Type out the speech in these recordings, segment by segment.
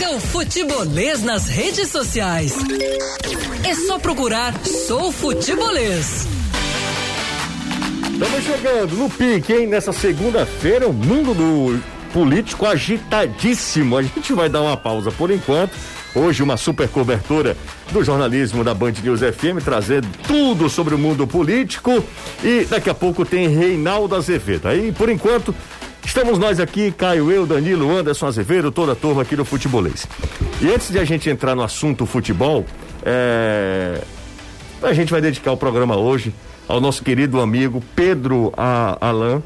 Siga o Futebolês nas redes sociais. É só procurar Sou Futebolês. Estamos chegando no pique, hein? Nessa segunda-feira, o mundo do político agitadíssimo. A gente vai dar uma pausa por enquanto. Hoje, uma super cobertura do jornalismo da Band News FM, trazendo tudo sobre o mundo político. E daqui a pouco tem Reinaldo Azevedo. Aí, por enquanto, estamos nós aqui, Caio, eu, Danilo, Anderson Azevedo, toda a turma aqui do Futebolês. E antes de a gente entrar no assunto futebol, é... a gente vai dedicar o programa hoje ao nosso querido amigo Pedro Alain,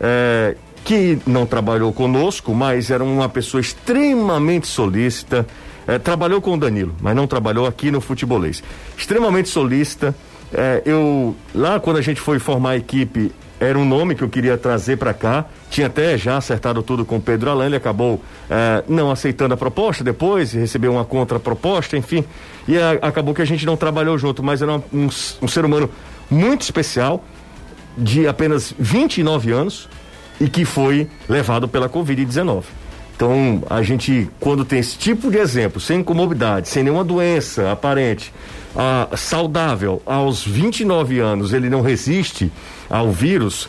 é, que não trabalhou conosco, mas era uma pessoa extremamente solícita, é, trabalhou com o Danilo, mas não trabalhou aqui no futebolês. Extremamente solícita. É, eu lá quando a gente foi formar a equipe era um nome que eu queria trazer para cá. Tinha até já acertado tudo com o Pedro Alain, ele acabou é, não aceitando a proposta depois, recebeu uma contraproposta, enfim. E a, acabou que a gente não trabalhou junto, mas era um, um, um ser humano muito especial, de apenas 29 anos, e que foi levado pela Covid-19. Então, a gente, quando tem esse tipo de exemplo, sem comorbidade, sem nenhuma doença aparente, ah, saudável, aos 29 anos, ele não resiste ao vírus,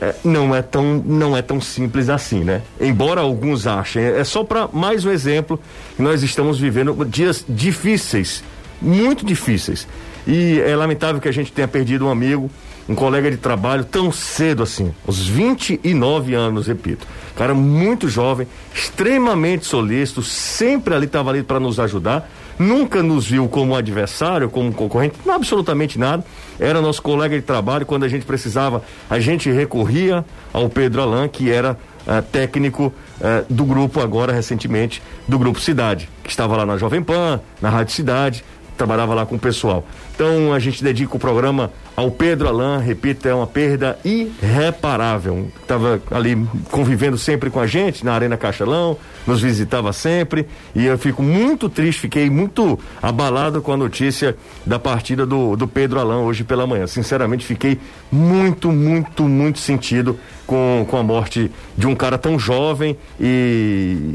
é, não é tão não é tão simples assim, né? Embora alguns achem, é só para mais um exemplo nós estamos vivendo dias difíceis, muito difíceis. E é lamentável que a gente tenha perdido um amigo, um colega de trabalho tão cedo assim, aos 29 anos, repito. Cara muito jovem, extremamente solícito, sempre ali estava ali para nos ajudar. Nunca nos viu como adversário, como concorrente, não, absolutamente nada. Era nosso colega de trabalho. Quando a gente precisava, a gente recorria ao Pedro Alain, que era Uh, técnico uh, do grupo agora recentemente do grupo Cidade, que estava lá na Jovem Pan, na Rádio Cidade, trabalhava lá com o pessoal. Então a gente dedica o programa ao Pedro Alain, repito, é uma perda irreparável. Estava ali convivendo sempre com a gente na Arena Caixalão, nos visitava sempre e eu fico muito triste, fiquei muito abalado com a notícia da partida do, do Pedro Alain hoje pela manhã. Sinceramente, fiquei muito, muito, muito sentido com, com a morte de um cara tão jovem e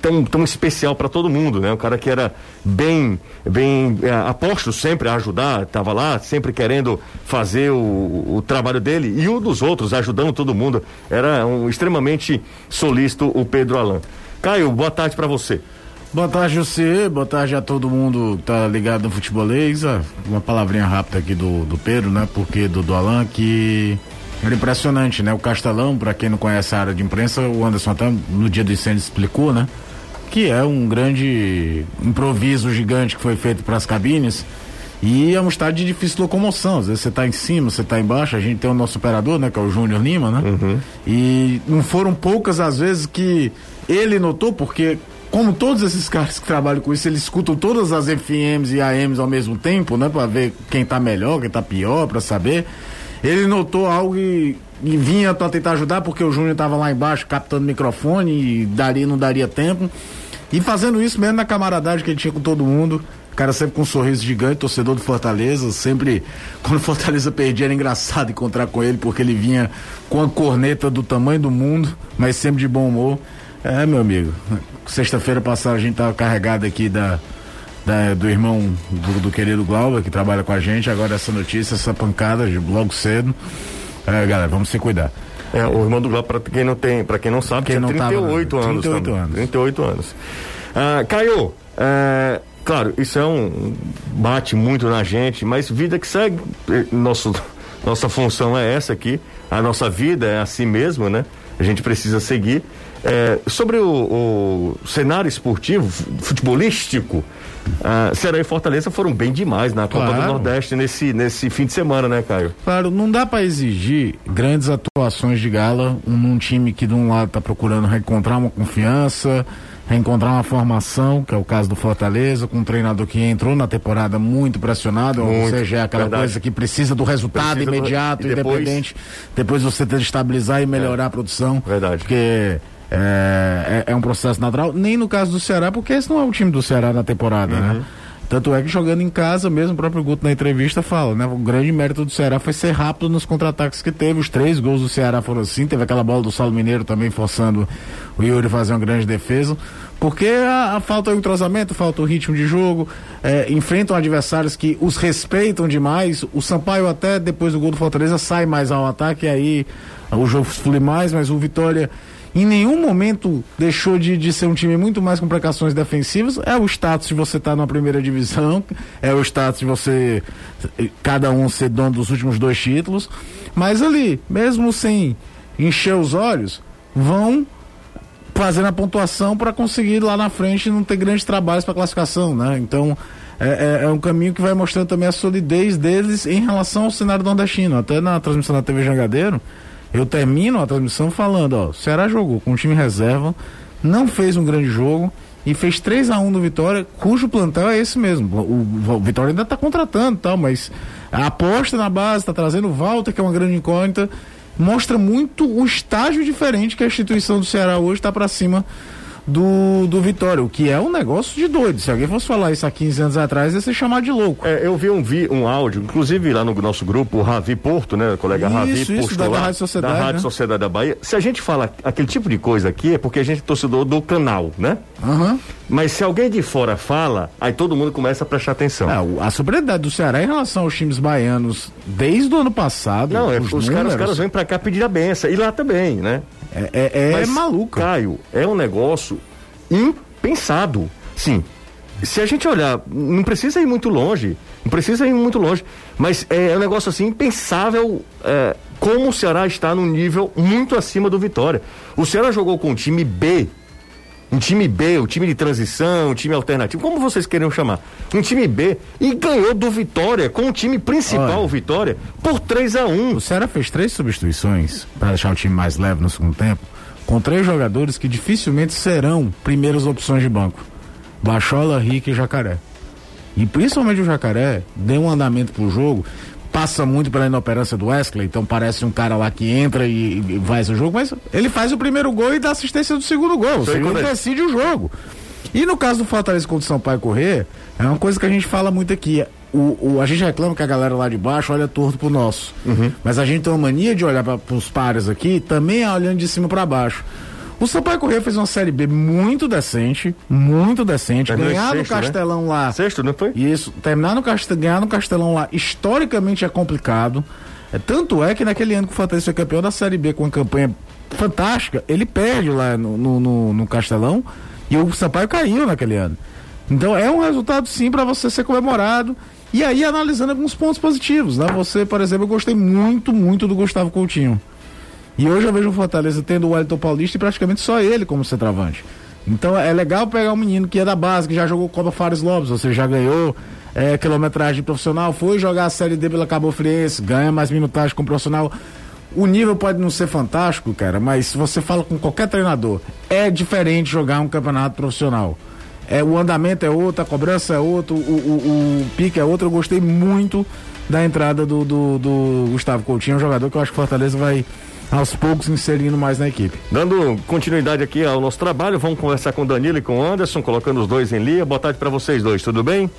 tão, tão especial para todo mundo, né? Um cara que era bem, bem é, aposto sempre a ajudar, estava lá sempre querendo fazer o, o, trabalho dele e o dos outros, ajudando todo mundo. Era um extremamente solícito o Pedro Alain. Caio, boa tarde para você. Boa tarde, você. Boa tarde a todo mundo que tá ligado no futebolês. Ah, uma palavrinha rápida aqui do, do Pedro, né? Porque do, do Alan, que era impressionante, né? O Castelão, para quem não conhece a área de imprensa, o Anderson até no dia do incêndio explicou, né? Que é um grande improviso gigante que foi feito para as cabines. E é um estádio de difícil locomoção. Às vezes você está em cima, você está embaixo. A gente tem o nosso operador, né? Que é o Júnior Lima, né? Uhum. E não foram poucas as vezes que ele notou, porque como todos esses caras que trabalham com isso, eles escutam todas as FMs e AMs ao mesmo tempo, né? Para ver quem está melhor, quem está pior, para saber. Ele notou algo e, e vinha para tentar ajudar, porque o Júnior estava lá embaixo captando o microfone e daria, não daria tempo. E fazendo isso mesmo na camaradagem que ele tinha com todo mundo. Cara sempre com um sorriso gigante, torcedor do Fortaleza. Sempre, quando Fortaleza perdia, era engraçado encontrar com ele, porque ele vinha com a corneta do tamanho do mundo, mas sempre de bom humor. É, meu amigo. Sexta-feira passada a gente tava carregado aqui da, da do irmão do, do, querido Glauber, que trabalha com a gente. Agora essa notícia, essa pancada de logo cedo. É, galera, vamos se cuidar. É, o irmão do Glauber, para quem não tem, para quem não sabe, quem tinha 38 tava, anos. 38 também. anos. 38 anos. Ah, Caio, é, claro, isso é um. bate muito na gente, mas vida que segue. Nosso, nossa função é essa aqui. A nossa vida é assim mesmo, né? A gente precisa seguir. É, sobre o, o, cenário esportivo, futebolístico, ah, Ceará e Fortaleza foram bem demais na Copa claro. do Nordeste nesse, nesse fim de semana, né, Caio? Claro, não dá para exigir grandes atuações de gala um, num time que de um lado tá procurando reencontrar uma confiança, reencontrar uma formação, que é o caso do Fortaleza, com um treinador que entrou na temporada muito pressionado, muito, ou seja, é aquela verdade. coisa que precisa do resultado precisa imediato, do... independente, depois, depois você ter de estabilizar e melhorar é. a produção. Verdade. Porque é, é, é, um processo natural, nem no caso do Ceará, porque esse não é o time do Ceará na temporada, né? uhum. né? Tanto é que jogando em casa, mesmo o próprio Guto na entrevista fala, né? O grande mérito do Ceará foi ser rápido nos contra-ataques que teve. Os três gols do Ceará foram assim. Teve aquela bola do Saulo Mineiro também forçando o Yuri a fazer uma grande defesa. Porque a, a falta o entrosamento, falta o ritmo de jogo, é, enfrentam adversários que os respeitam demais. O Sampaio até depois do gol do Fortaleza sai mais ao ataque, e aí o jogo flui mais, mas o Vitória em nenhum momento deixou de, de ser um time muito mais com precauções defensivas. É o status de você estar tá na primeira divisão, é o status de você, cada um ser dono dos últimos dois títulos. Mas ali, mesmo sem encher os olhos, vão fazendo a pontuação para conseguir lá na frente não ter grandes trabalhos para classificação, né? Então é, é, é, um caminho que vai mostrando também a solidez deles em relação ao cenário nordestino. Até na transmissão da TV Jangadeiro, eu termino a transmissão falando, ó, o Ceará jogou com o time reserva, não fez um grande jogo e fez 3 a 1 do Vitória, cujo plantel é esse mesmo. O, o Vitória ainda está contratando tal, mas a aposta na base, está trazendo o Walter, que é uma grande incógnita, mostra muito o estágio diferente que a instituição do Ceará hoje está para cima do, do Vitória, o que é um negócio de doido. Se alguém fosse falar isso há 15 anos atrás, ia ser chamado de louco. É, eu vi um, vi um áudio, inclusive lá no nosso grupo, o Ravi Porto, né? Colega isso, Ravi isso, Porto. Da, lá, da Rádio Sociedade. Da Rádio né? Sociedade da Bahia. Se a gente fala aquele tipo de coisa aqui, é porque a gente é torcedor do canal, né? Uhum. Mas se alguém de fora fala, aí todo mundo começa a prestar atenção. É, a superioridade do Ceará em relação aos times baianos desde o ano passado. Não, é, os, os, caras, os caras vêm pra cá pedir a benção. E lá também, né? É, é, é maluco. Caio, é um negócio impensado. Sim. Se a gente olhar, não precisa ir muito longe, não precisa ir muito longe, mas é, um negócio assim impensável é, como o Ceará está num nível muito acima do Vitória. O Ceará jogou com um time B, um time B, um time de transição, um time alternativo, como vocês queriam chamar, um time B e ganhou do Vitória com o time principal, o Vitória, por 3 a 1 O Ceará fez três substituições para deixar o time mais leve no segundo tempo com três jogadores que dificilmente serão primeiras opções de banco: Bachola, Rick e Jacaré. E principalmente o Jacaré deu um andamento pro jogo, passa muito pela inoperância do Wesley, então parece um cara lá que entra e, e faz o jogo, mas ele faz o primeiro gol e dá assistência do segundo gol. O segundo decide o jogo. E no caso do Fortaleza contra o Sampaio Correr, é uma coisa que a gente fala muito aqui o, o, a gente reclama que a galera lá de baixo olha torto pro nosso. Uhum. Mas a gente tem uma mania de olhar para os pares aqui, também é olhando de cima para baixo. O Sampaio Correia fez uma série B muito decente, muito decente. Terminou ganhar sexto, no Castelão né? lá. Sexto, não foi? Isso, terminar no Castelão, ganhar no Castelão lá, historicamente é complicado. É, tanto é que naquele ano que o Fortaleza foi campeão da Série B com uma campanha fantástica, ele perde lá no, no, no, no Castelão e o Sampaio caiu naquele ano. Então é um resultado sim para você ser comemorado. E aí analisando alguns pontos positivos, né? Você, por exemplo, eu gostei muito, muito do Gustavo Coutinho. E hoje eu vejo o Fortaleza tendo o Wellington Paulista e praticamente só ele como centroavante. Então é legal pegar um menino que é da base, que já jogou Copa Fares Lopes, você já ganhou é, quilometragem profissional, foi jogar a Série D pela Cabo Friense, ganha mais minutagem com profissional. O nível pode não ser fantástico, cara, mas se você fala com qualquer treinador, é diferente jogar um campeonato profissional. É, o andamento é outro, a cobrança é outro, o, o, o pique é outro. Eu gostei muito da entrada do, do, do Gustavo Coutinho, um jogador que eu acho que Fortaleza vai aos poucos inserindo mais na equipe. Dando continuidade aqui ao nosso trabalho, vamos conversar com o Danilo e com o Anderson, colocando os dois em linha. Boa tarde para vocês dois, tudo bem?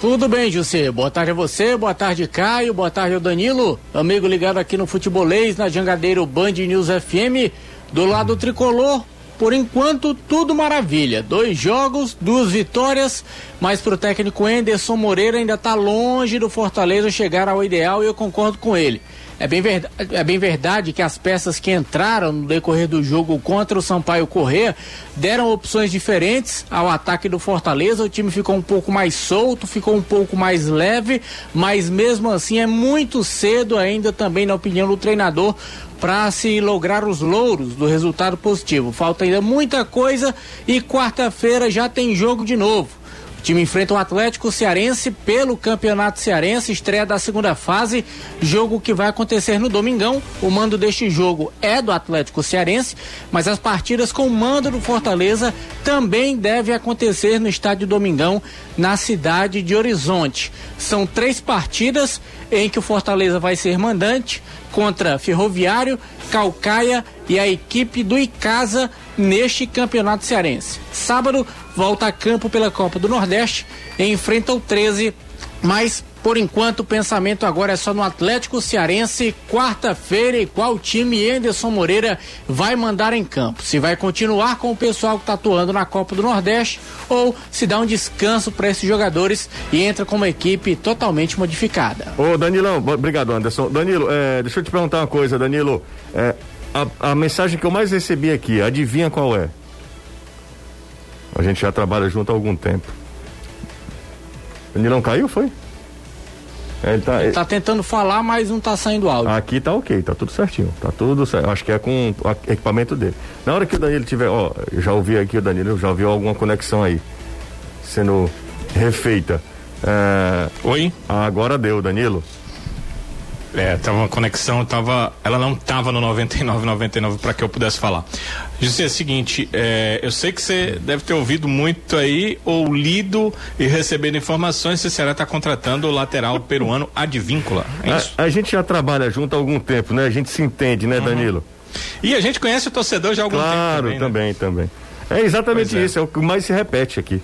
Tudo bem, José. Boa tarde a você, boa tarde, Caio, boa tarde ao Danilo, amigo ligado aqui no Futebolês, na Jangadeiro Band News FM, do lado tricolor. Por enquanto, tudo maravilha. Dois jogos, duas vitórias, mas para o técnico Enderson Moreira ainda está longe do Fortaleza chegar ao ideal e eu concordo com ele. É bem, verdade, é bem verdade que as peças que entraram no decorrer do jogo contra o Sampaio Corrêa deram opções diferentes ao ataque do Fortaleza. O time ficou um pouco mais solto, ficou um pouco mais leve, mas mesmo assim é muito cedo ainda também, na opinião do treinador, para se lograr os louros do resultado positivo. Falta ainda muita coisa e quarta-feira já tem jogo de novo time enfrenta o Atlético Cearense pelo Campeonato Cearense, estreia da segunda fase, jogo que vai acontecer no domingão. O mando deste jogo é do Atlético Cearense, mas as partidas com o mando do Fortaleza também devem acontecer no estádio Domingão, na cidade de Horizonte. São três partidas em que o Fortaleza vai ser mandante contra Ferroviário, Calcaia e a equipe do Icasa neste campeonato cearense. Sábado, volta a campo pela Copa do Nordeste e enfrenta o 13, mas por enquanto, o pensamento agora é só no Atlético Cearense, quarta-feira, e qual time Anderson Moreira vai mandar em campo. Se vai continuar com o pessoal que está atuando na Copa do Nordeste ou se dá um descanso para esses jogadores e entra com uma equipe totalmente modificada. Ô, Danilão, obrigado, Anderson. Danilo, é, deixa eu te perguntar uma coisa, Danilo. É, a, a mensagem que eu mais recebi aqui, adivinha qual é? A gente já trabalha junto há algum tempo. Danilão caiu, foi? Ele tá, ele tá tentando falar, mas não tá saindo áudio. Aqui tá ok, tá tudo certinho. Tá tudo certo. Acho que é com o equipamento dele. Na hora que o Danilo tiver, ó, eu já ouvi aqui o Danilo, já ouviu alguma conexão aí sendo refeita. É... Oi? Agora deu, Danilo. É, tava uma conexão, tava, ela não tava no 99, 99 para que eu pudesse falar. Disse é o seguinte, é, eu sei que você deve ter ouvido muito aí ou lido e recebendo informações se o Ceará está contratando o lateral peruano Advíncula. É a, a, gente já trabalha junto há algum tempo, né? A gente se entende, né, uhum. Danilo? E a gente conhece o torcedor já há algum claro, tempo. Claro, também, né? também, também. É exatamente é. isso, é o que mais se repete aqui.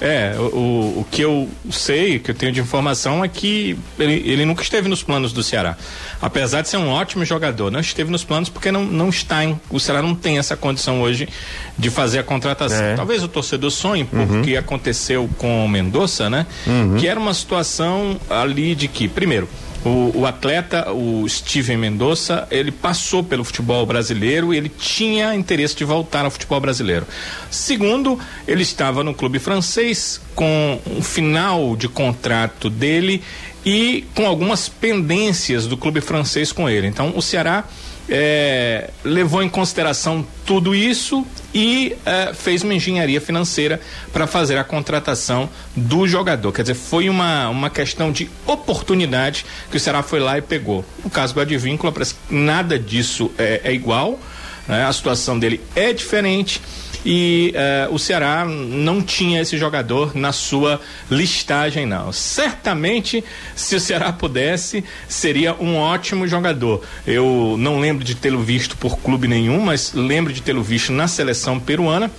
É, o, o que eu sei, que eu tenho de informação é que ele, ele nunca esteve nos planos do Ceará. Apesar de ser um ótimo jogador, não esteve nos planos porque não, não está em. O Ceará não tem essa condição hoje de fazer a contratação. É. Talvez o torcedor sonhe, porque uhum. aconteceu com o Mendonça, né? Uhum. Que era uma situação ali de que, primeiro, o, o, atleta, o Steven Mendonça, ele passou pelo futebol brasileiro e ele tinha interesse de voltar ao futebol brasileiro. Segundo, ele estava no clube francês com um final de contrato dele e com algumas pendências do clube francês com ele. Então, o Ceará é, levou em consideração tudo isso e é, fez uma engenharia financeira para fazer a contratação do jogador. Quer dizer, foi uma, uma questão de oportunidade que o Ceará foi lá e pegou. No caso do Advíncula, nada disso é, é igual, né? a situação dele é diferente e uh, o Ceará não tinha esse jogador na sua listagem, não. Certamente, se o Ceará pudesse, seria um ótimo jogador. Eu não lembro de tê-lo visto por clube nenhum, mas lembro de tê-lo visto na seleção peruana.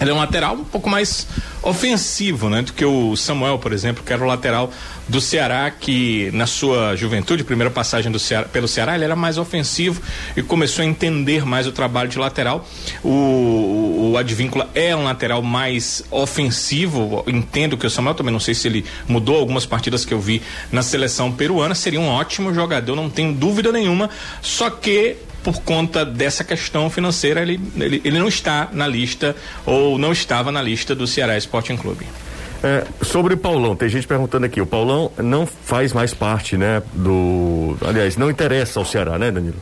Ele é um lateral um pouco mais ofensivo, né, do que o Samuel, por exemplo, que era o lateral do Ceará, que na sua juventude, primeira passagem do Ceará, pelo Ceará, ele era mais ofensivo e começou a entender mais o trabalho de lateral. O, o Advíncula é um lateral mais ofensivo, entendo que o Samuel também, não sei se ele mudou algumas partidas que eu vi na seleção peruana, seria um ótimo jogador, não tenho dúvida nenhuma, só que por conta dessa questão financeira, ele, ele, ele não está na lista ou não estava na lista do Ceará Sporting Clube. É, sobre o Paulão, tem gente perguntando aqui, o Paulão não faz mais parte, né, do, aliás, não interessa ao Ceará, né, Danilo?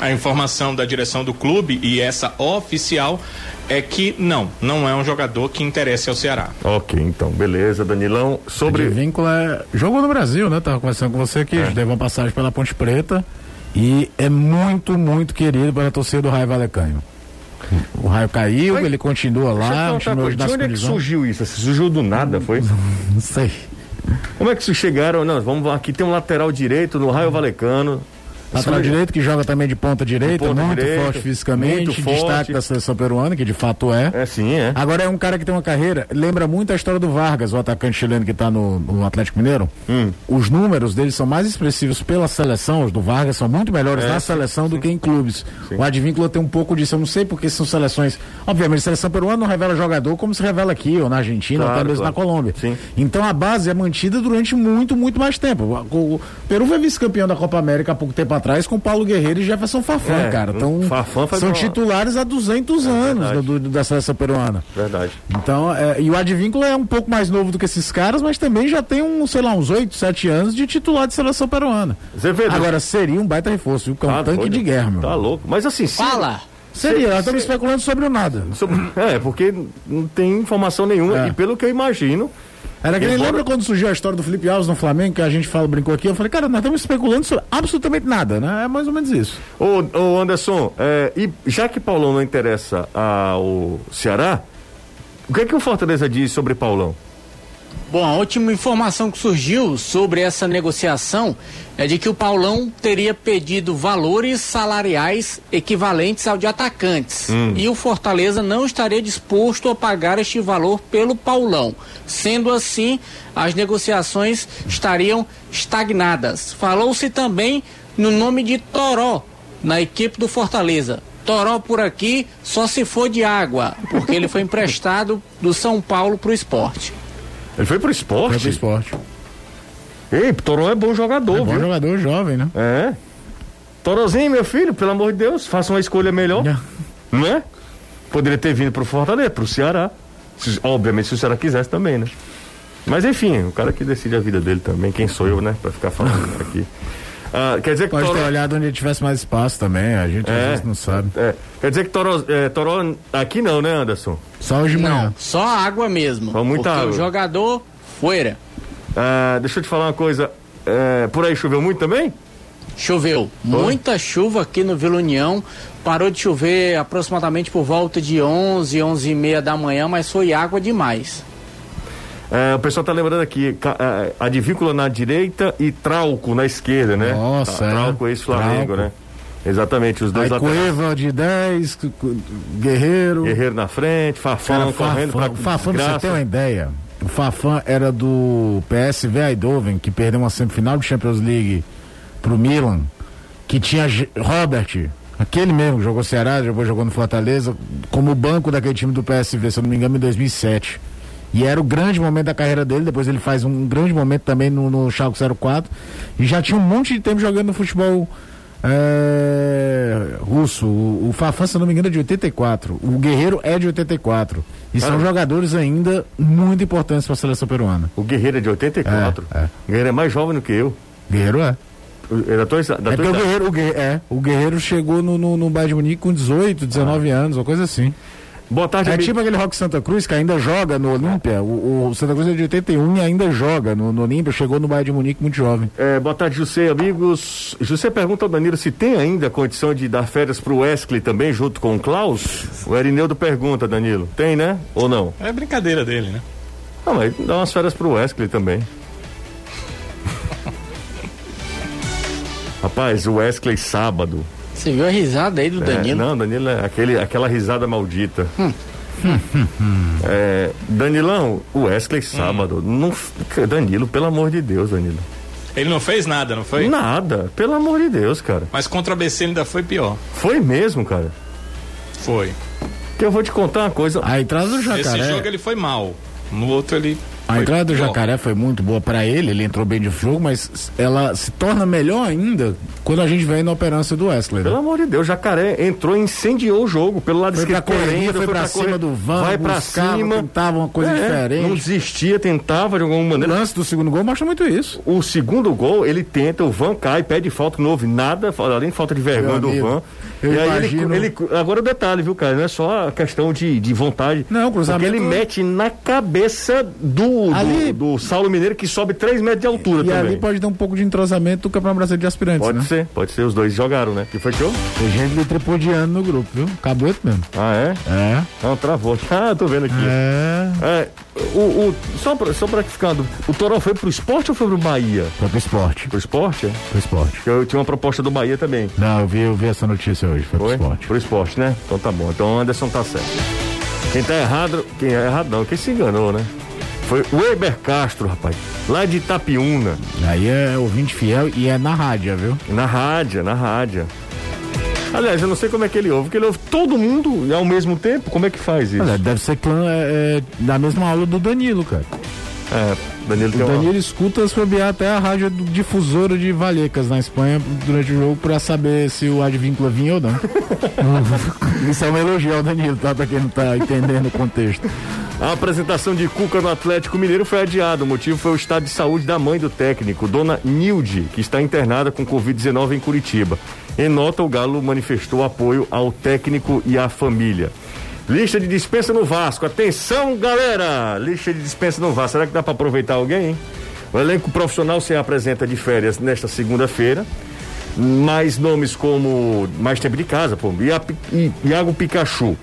A informação da direção do clube e essa oficial é que não, não é um jogador que interessa ao Ceará. Ok, então, beleza, Danilão. Sobre. De vínculo é. Jogou no Brasil, né? Tava conversando com você que é. teve uma passagem pela Ponte Preta. E é muito, muito querido pela torcida do Raio Valecanho. O raio caiu, Mas, ele continua lá. Continua de onde é que surgiu isso? Surgiu do nada, foi? Não sei. Como é que chegaram? Não, vamos aqui tem um lateral direito no Raio Valecano. Lateral direito que joga também de ponta direita, ponta muito direita, forte fisicamente, muito forte. destaque da seleção peruana, que de fato é. É sim, é. Agora é um cara que tem uma carreira, lembra muito a história do Vargas, o atacante chileno que está no, no, Atlético Mineiro. Hum. Os números dele são mais expressivos pela seleção, os do Vargas são muito melhores é, na seleção sim, do que em clubes. Sim. O Advíncula tem um pouco disso, eu não sei porque são seleções. Obviamente, a seleção peruana não revela jogador como se revela aqui, ou na Argentina, claro, ou até mesmo claro. na Colômbia. Então a base é mantida durante muito, muito mais tempo. O, o Peru foi vice-campeão da Copa América há pouco tempo atrás com o Paulo Guerreiro e Jefferson Fafã, é, cara. Então, são titulares há 200 é, anos do, do, da seleção peruana. Verdade. Então, é, e o Advíncula é um pouco mais novo do que esses caras, mas também já tem um, sei lá, uns 8, 7 anos de titular de seleção peruana. Agora, seria um baita reforço, viu? É um tá tanque de guerra, meu. Tá louco. Mas assim, Fala! Seria, nós estamos especulando sobre o nada. Sobre, é, porque não tem informação nenhuma. É. E pelo que eu imagino, era que nem lembra quando surgiu a história do Felipe Alves no Flamengo, que a gente fala, brincou aqui, eu falei, cara, nós estamos especulando sobre absolutamente nada, né? É mais ou menos isso. Ô, ô Anderson, é, e já que Paulão não interessa ao Ceará, o que é que o Fortaleza diz sobre Paulão? Bom, a última informação que surgiu sobre essa negociação é de que o Paulão teria pedido valores salariais equivalentes ao de atacantes. Hum. E o Fortaleza não estaria disposto a pagar este valor pelo Paulão. Sendo assim, as negociações estariam estagnadas. Falou-se também no nome de Toró na equipe do Fortaleza. Toró por aqui só se for de água, porque ele foi emprestado do São Paulo para o esporte. Ele foi pro esporte? Foi pro esporte. Ei, Toró é bom jogador, é bom viu? jogador jovem, né? É. Torozinho, meu filho, pelo amor de Deus, faça uma escolha melhor. Não, não é? Poderia ter vindo pro Fortaleza, pro Ceará. Se, obviamente, se o Ceará quisesse também, né? Mas enfim, o cara que decide a vida dele também, quem sou eu, né? Pra ficar falando aqui. Ah, quer dizer que Pode Toro... ter olhado onde tivesse mais espaço também, a gente é, às vezes não sabe. É. Quer dizer que Toro, é, Toro aqui não, né, Anderson? Só hoje de manhã. Não, só água mesmo. Com muita porque água. o jogador, fora. Ah, deixa eu te falar uma coisa. É, por aí choveu muito também? Choveu. Muita chuva aqui no Vila União. Parou de chover aproximadamente por volta de 11, 11 e meia da manhã, mas foi água demais. É, o pessoal tá lembrando aqui, é, Advíncula na direita e Trauco na esquerda, né? Nossa, é. Trauco ex-Flamengo, né? Exatamente, os dois Aí Cueva de 10, Guerreiro. Guerreiro na frente, Fafão correndo pra Fafão, pra você ter uma ideia, o Fafan era do PSV Eindhoven, que perdeu uma semifinal de Champions League pro Milan, que tinha Robert, aquele mesmo que jogou Ceará, jogou, jogou no Fortaleza, como banco daquele time do PSV, se eu não me engano, em 2007. E era o grande momento da carreira dele. Depois ele faz um grande momento também no, no Schalke 04. E já tinha um monte de tempo jogando no futebol é, russo. O, o Fafan, se não me engano, é de 84. O Guerreiro é de 84. E ah. são jogadores ainda muito importantes para a seleção peruana. O Guerreiro é de 84? É, é. O Guerreiro é mais jovem do que eu. Guerreiro é. É da tua, da é o Guerreiro, o Guerreiro, é, o Guerreiro chegou no, no, no Bayern de Munique com 18, 19 ah. anos, uma coisa assim. Boa tarde, É amigo. tipo aquele Rock Santa Cruz que ainda joga no Olímpia. O, o, Santa Cruz é de 81 e ainda joga no, no Olímpia. Chegou no Bayern de Munique muito jovem. É, boa tarde, José, amigos. José pergunta ao Danilo se tem ainda condição de dar férias pro Wesley também, junto com o Klaus. O Erineudo pergunta, Danilo. Tem, né? Ou não? É brincadeira dele, né? Não, mas dá umas férias pro Wesley também. Rapaz, o Wesley sábado você viu a risada aí do é, Danilo? Não, Danilo é aquele, aquela risada maldita. Hum. é, Danilão, o Wesley sábado. Hum. Não, Danilo, pelo amor de Deus, Danilo. Ele não fez nada, não foi? Nada, pelo amor de Deus, cara. Mas contra a BC ainda foi pior. Foi mesmo, cara. Foi. Que eu vou te contar uma coisa. A entrada do Jacaré. Esse jogo ele foi mal. No outro ele a entrada do Jacaré foi muito boa para ele, ele entrou bem de jogo, mas ela se torna melhor ainda quando a gente vem na operância do Wesley. Né? Pelo amor de Deus, Jacaré entrou e incendiou o jogo pelo lado esquerdo. Foi, correndo, foi, foi pra, cima do Van, vai pra cima, tentava uma coisa é, diferente. Não desistia, tentava de alguma maneira. O lance do segundo gol mostra muito isso. O segundo gol, ele tenta, o Van cai, pede falta, não houve nada, além de falta de vergonha do Van. Eu e imagino... aí ele, ele, agora o detalhe, viu, cara? Não é só a questão de, de vontade. Não, cruzamento. Porque ele mete na cabeça do, ali... do, do, Saulo Mineiro que sobe 3 metros de altura e também. E ali pode dar um pouco de entrosamento do Campeonato Brasileiro de Aspirantes. Pode né? ser, pode ser. Os dois jogaram, né? Que foi show? Tem gente me tripudiando no grupo, viu? Acabou mesmo. Ah, é? É. Não, travou. Ah, tô vendo aqui. É. é o, o, só, pra, só pra ficando, o Toró foi pro esporte ou foi pro Bahia? Foi pro esporte. Pro esporte? É? Pro esporte. Eu tinha uma proposta do Bahia também. Não, eu vi, eu vi essa notícia hoje. Foi, foi? pro esporte. Pro esporte, né? Então tá bom. Então Anderson tá certo. Quem tá errado, quem é errado não, quem se enganou, né? Foi o Weber Castro, rapaz, lá de Itapiúna. Aí é ouvinte fiel e é na rádio, viu? Na rádio, na rádio. Aliás, eu não sei como é que ele ouve, porque ele ouve todo mundo ao mesmo tempo. Como é que faz isso? Olha, deve ser clã é, é, da mesma aula do Danilo, cara. É, Danilo o Danilo uma... escuta as até a rádio difusora de Vallecas na Espanha durante o jogo para saber se o Advíncula vinha ou não. Isso é um elogio ao Danilo, tá? Pra quem não tá entendendo o contexto. A apresentação de Cuca no Atlético Mineiro foi adiada. O motivo foi o estado de saúde da mãe do técnico, dona Nilde, que está internada com Covid-19 em Curitiba. Em nota, o Galo manifestou apoio ao técnico e à família. Lista de dispensa no Vasco. Atenção, galera! Lista de dispensa no Vasco. Será que dá para aproveitar alguém, hein? O elenco profissional se apresenta de férias nesta segunda-feira. Mais nomes como mais tempo de casa, pô. Iago Pikachu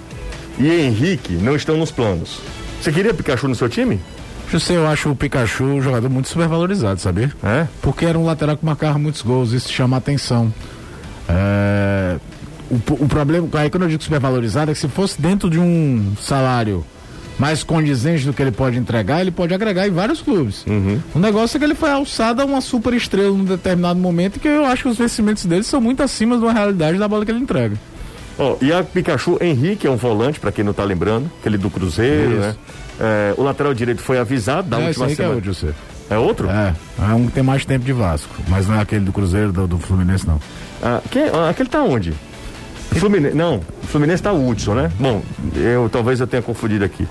e Henrique não estão nos planos. Você queria Pikachu no seu time? José, eu acho o Pikachu um jogador muito supervalorizado, sabia? É? Porque era um lateral que marcava muitos gols, isso chama atenção. É, o, o, problema, aí quando eu digo supervalorizado, é que se fosse dentro de um salário mais condizente do que ele pode entregar, ele pode agregar em vários clubes. Uhum. O negócio é que ele foi alçado a uma super estrela num determinado momento que eu acho que os vencimentos dele são muito acima da realidade da bola que ele entrega. Oh, e a Pikachu Henrique é um volante, para quem não tá lembrando, aquele do Cruzeiro, Isso. né? É, o lateral direito foi avisado da é, última semana. É outro, você. é outro? É, é um que tem mais tempo de Vasco, mas não é aquele do Cruzeiro, do, do Fluminense, não. Ah, quem, ah, aquele tá onde? Fluminense, não, Fluminense tá Hudson, né? Bom, eu talvez eu tenha confundido aqui.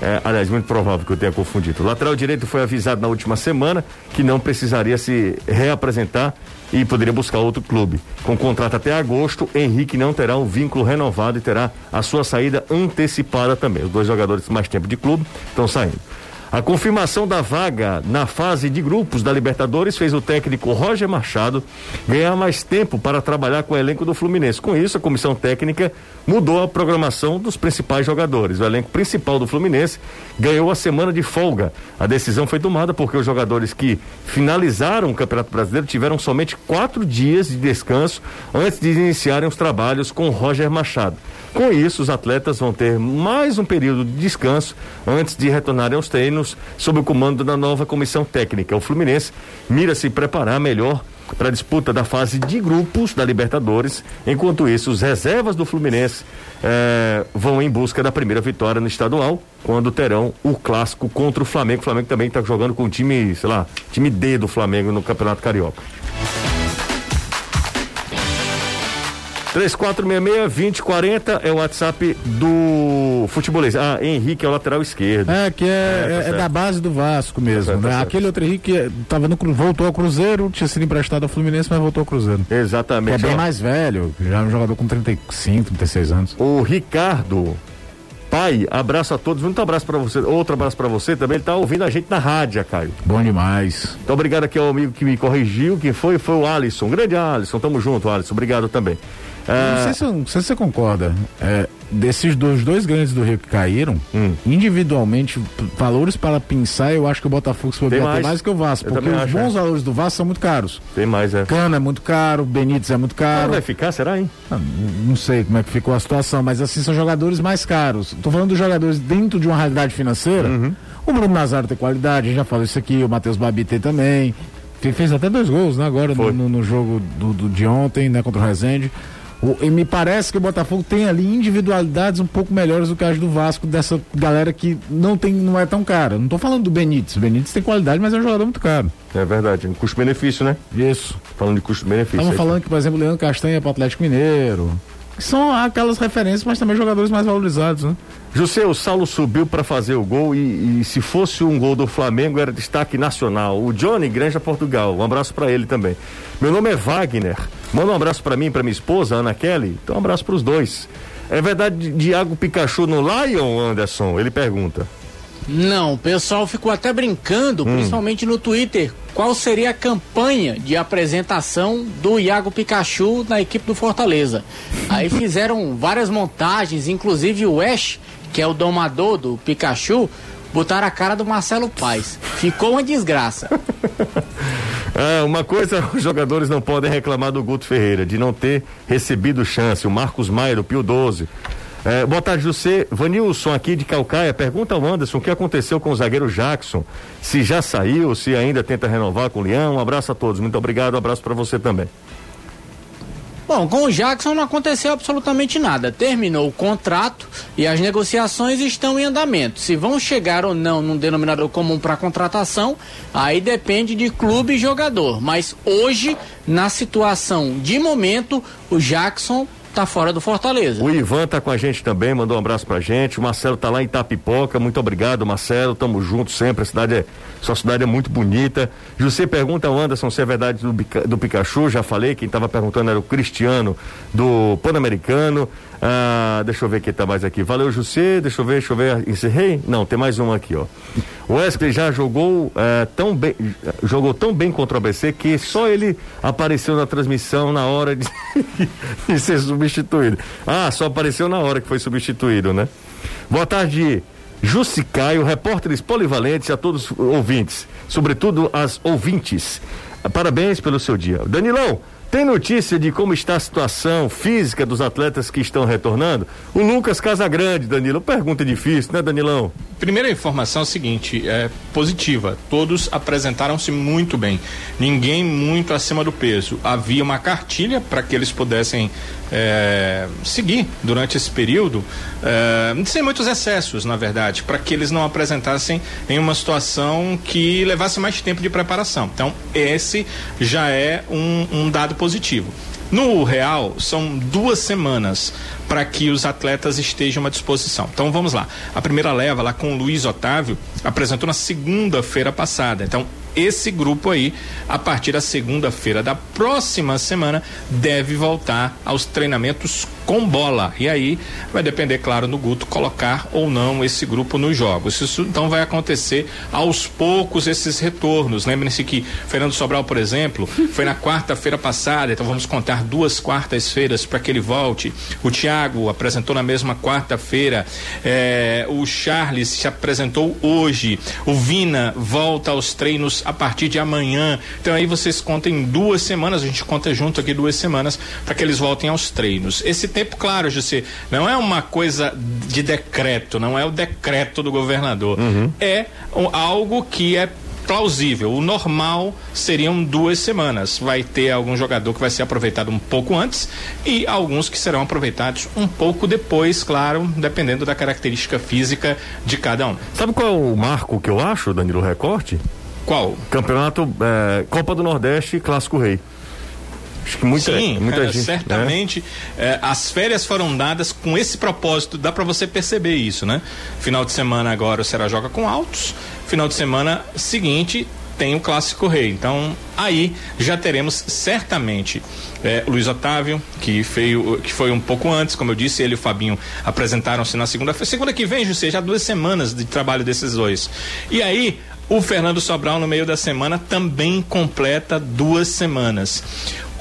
É, aliás, muito provável que eu tenha confundido. O lateral direito foi avisado na última semana que não precisaria se reapresentar e poderia buscar outro clube. Com contrato até agosto, Henrique não terá um vínculo renovado e terá a sua saída antecipada também. Os dois jogadores mais tempo de clube estão saindo. A confirmação da vaga na fase de grupos da Libertadores fez o técnico Roger Machado ganhar mais tempo para trabalhar com o elenco do Fluminense. Com isso, a comissão técnica mudou a programação dos principais jogadores. O elenco principal do Fluminense ganhou a semana de folga. A decisão foi tomada porque os jogadores que finalizaram o Campeonato Brasileiro tiveram somente quatro dias de descanso antes de iniciarem os trabalhos com Roger Machado. Com isso, os atletas vão ter mais um período de descanso antes de retornarem aos treinos sob o comando da nova comissão técnica. O Fluminense mira se preparar melhor para a disputa da fase de grupos da Libertadores. Enquanto isso, os reservas do Fluminense eh, vão em busca da primeira vitória no estadual, quando terão o clássico contra o Flamengo. O Flamengo também está jogando com o time, sei lá, time D do Flamengo no Campeonato Carioca. 3466-2040 é o WhatsApp do futebolista. Ah, Henrique é o lateral esquerdo. É, que é, é, tá é da base do Vasco mesmo, tá né? Aquele outro Henrique é, tava no, voltou ao Cruzeiro, tinha sido emprestado ao Fluminense, mas voltou ao Cruzeiro. Exatamente. Que é bem mais velho, já é um jogador com 35, 36 anos. O Ricardo Pai, abraço a todos. Muito abraço para você. Outro abraço para você também. Ele tá ouvindo a gente na rádio, Caio. Bom demais. Então, obrigado aqui ao amigo que me corrigiu. Quem foi? Foi o Alisson. Grande Alisson. Tamo junto, Alisson. Obrigado também. É... Não, sei se, não sei se você concorda. É, desses dois, dois grandes do Rio que caíram, hum. individualmente, valores para pensar, eu acho que o Botafogo se for mais. mais que o Vasco. Eu porque os acho, bons é. valores do Vasco são muito caros. Tem mais, é. Cana é muito caro, Benítez é muito caro. vai ficar, será, hein? Não, ah, não sei como é que ficou a situação, mas assim, são jogadores mais caros. Tô falando dos jogadores dentro de uma realidade financeira. Uhum. O Bruno Nazário tem qualidade, a gente já falou isso aqui, o Matheus Babi tem também. Fez até dois gols, né, agora no, no, no, jogo do, do, de ontem, né, contra o Rezende. O, e me parece que o Botafogo tem ali individualidades um pouco melhores do que as do Vasco, dessa galera que não tem, não é tão cara. Não estou falando do Benítez. O Benítez tem qualidade, mas é um jogador muito caro. É verdade, um custo-benefício, né? Isso. Falando de custo-benefício. Estamos falando que, por exemplo, o Leandro Castanha é para o Atlético Mineiro. São aquelas referências, mas também jogadores mais valorizados, né? José, o Saulo subiu para fazer o gol e, e, se fosse um gol do Flamengo era destaque nacional. O Johnny Granja Portugal, um abraço para ele também. Meu nome é Wagner. Manda um abraço para mim, para minha esposa Ana Kelly. Então um abraço para os dois. É verdade Diago Pikachu no Lion, Anderson? Ele pergunta. Não, o pessoal ficou até brincando, hum. principalmente no Twitter, qual seria a campanha de apresentação do Iago Pikachu na equipe do Fortaleza. Aí fizeram várias montagens, inclusive o Ash, que é o domador do Pikachu, botaram a cara do Marcelo Paes. Ficou uma desgraça. É, uma coisa, os jogadores não podem reclamar do Guto Ferreira, de não ter recebido chance. O Marcos Maia, do Pio 12. É, boa tarde, José. Vanilson aqui de Calcaia. Pergunta ao Anderson o que aconteceu com o zagueiro Jackson. Se já saiu, se ainda tenta renovar com o Leão. Um abraço a todos. Muito obrigado. Um abraço para você também. Bom, com o Jackson não aconteceu absolutamente nada. Terminou o contrato e as negociações estão em andamento. Se vão chegar ou não num denominador comum para contratação, aí depende de clube e jogador. Mas hoje, na situação de momento, o Jackson tá fora do Fortaleza. O Ivan tá com a gente também, mandou um abraço pra gente. O Marcelo tá lá em Itapipoca. Muito obrigado, Marcelo. Tamo junto sempre. A cidade é, sua cidade é muito bonita. José pergunta ao Anderson se é verdade do, do Pikachu. Já falei, quem tava perguntando era o Cristiano do Pan-Americano. Ah, deixa eu ver quem tá mais aqui. Valeu, José. Deixa eu ver, deixa eu ver. Encerrei? Não, tem mais um aqui, ó. O Wesley já jogou é, tão bem, jogou tão bem contra o ABC que só ele apareceu na transmissão na hora de, de ser substituído. Ah, só apareceu na hora que foi substituído, né? Boa tarde, Jussi Caio, repórteres polivalentes a todos os ouvintes, sobretudo as ouvintes. Parabéns pelo seu dia. Danilão, tem notícia de como está a situação física dos atletas que estão retornando? O Lucas Casagrande, Danilo. Pergunta difícil, né, Danilão? Primeira informação é a seguinte, é positiva. Todos apresentaram-se muito bem. Ninguém muito acima do peso. Havia uma cartilha para que eles pudessem é, seguir durante esse período, é, sem muitos excessos, na verdade, para que eles não apresentassem em uma situação que levasse mais tempo de preparação. Então, esse já é um, um dado positivo. No real, são duas semanas para que os atletas estejam à disposição. Então vamos lá. A primeira leva lá com o Luiz Otávio apresentou na segunda-feira passada. Então esse grupo aí, a partir da segunda-feira da próxima semana, deve voltar aos treinamentos com bola. E aí vai depender, claro, no Guto colocar ou não esse grupo nos jogos. Isso então vai acontecer aos poucos esses retornos. Lembrem-se que Fernando Sobral, por exemplo, foi na quarta-feira passada, então vamos contar duas quartas-feiras para que ele volte. O Thiago apresentou na mesma quarta-feira. Eh, o Charles se apresentou hoje. O Vina volta aos treinos a partir de amanhã. Então aí vocês contem duas semanas, a gente conta junto aqui duas semanas para que eles voltem aos treinos. Esse tempo, claro, José, não é uma coisa de decreto, não é o decreto do governador. É algo que é plausível. O normal seriam duas semanas. Vai ter algum jogador que vai ser aproveitado um pouco antes e alguns que serão aproveitados um pouco depois, claro, dependendo da característica física de cada um. Sabe qual é o marco que eu acho, Danilo Recorte? Qual? Campeonato eh, Copa do Nordeste Clássico Rei. Acho que muita, Sim, muita é, gente. né? certamente é, as férias foram dadas com esse propósito, dá para você perceber isso, né? Final de semana agora o Ceará joga com altos, final de semana seguinte tem o Clássico Rei. Então, aí já teremos certamente é, Luiz Otávio, que, feio, que foi um pouco antes, como eu disse, ele e o Fabinho apresentaram-se na segunda-feira. Segunda que vem, José, já duas semanas de trabalho desses dois. E aí, o Fernando Sobral, no meio da semana, também completa duas semanas.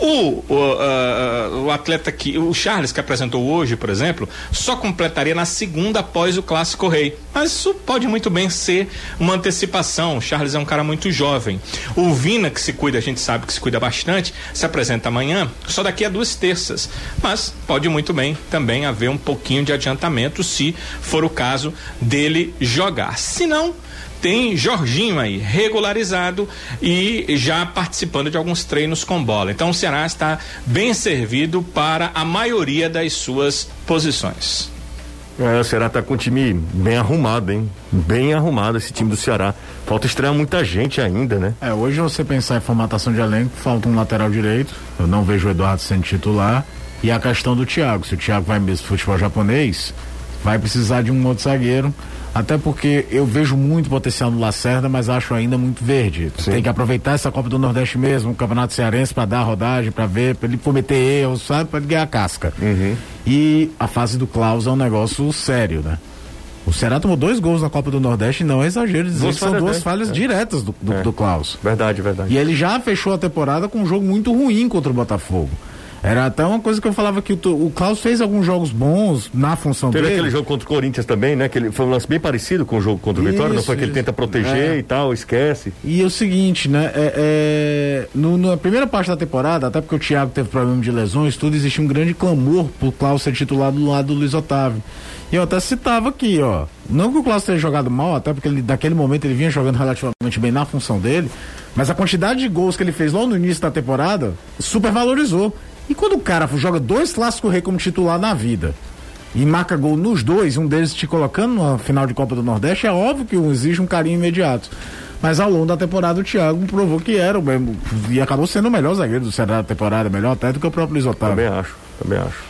O, o, uh, o, atleta que. O Charles, que apresentou hoje, por exemplo, só completaria na segunda após o Clássico Rei. Mas isso pode muito bem ser uma antecipação. O Charles é um cara muito jovem. O Vina, que se cuida, a gente sabe que se cuida bastante, se apresenta amanhã, só daqui a duas terças. Mas pode muito bem também haver um pouquinho de adiantamento, se for o caso dele jogar. Se não tem Jorginho aí, regularizado e já participando de alguns treinos com bola. Então o Ceará está bem servido para a maioria das suas posições. É, o Ceará tá com o time bem arrumado, hein? Bem arrumado esse time do Ceará. Falta estrear muita gente ainda, né? É, hoje você pensar em formatação de elenco, falta um lateral direito. Eu não vejo o Eduardo sendo titular. E a questão do Thiago. Se o Thiago vai mesmo pro futebol japonês, vai precisar de um outro zagueiro. Até porque eu vejo muito potencial no Lacerda, mas acho ainda muito verde. Sim. Tem que aproveitar essa Copa do Nordeste mesmo, o Campeonato Cearense, para dar rodagem, para ver, para ele cometer erros, sabe? Para ele ganhar casca. E a fase do Klaus é um negócio sério, né? O Ceará tomou dois gols na Copa do Nordeste não é exagero dizer Duas que são duas né? falhas É. diretas do, do, É. do Klaus. Verdade, verdade. E ele já fechou a temporada com um jogo muito ruim contra o Botafogo. Era até uma coisa que eu falava que o, o Klaus fez alguns jogos bons na função Teve dele. aquele jogo contra o Corinthians também, né? Que ele, foi um lance bem parecido com o jogo contra o Vitória, não Isso, foi que ele isso. tenta proteger É. e tal, esquece. E é o seguinte, né? É, é, no- na primeira parte da temporada, até porque o Thiago teve problema de lesões, tudo, existia um grande clamor pro Klaus ser titular do lado do Luiz Otávio. E eu até citava aqui, ó. Não que o Klaus tenha jogado mal, até porque ele, daquele momento ele vinha jogando relativamente bem na função dele, mas a quantidade de gols que ele fez logo no início da temporada supervalorizou. E quando o cara joga dois clássicos rei como titular na vida e marca gol nos dois, um deles te colocando na final de Copa do Nordeste, é óbvio que exige um carinho imediato. Mas ao longo da temporada o Thiago provou que era o mesmo. E acabou sendo o melhor zagueiro do Ceará da temporada, melhor até do que o próprio Luiz Otávio. Também acho, também acho.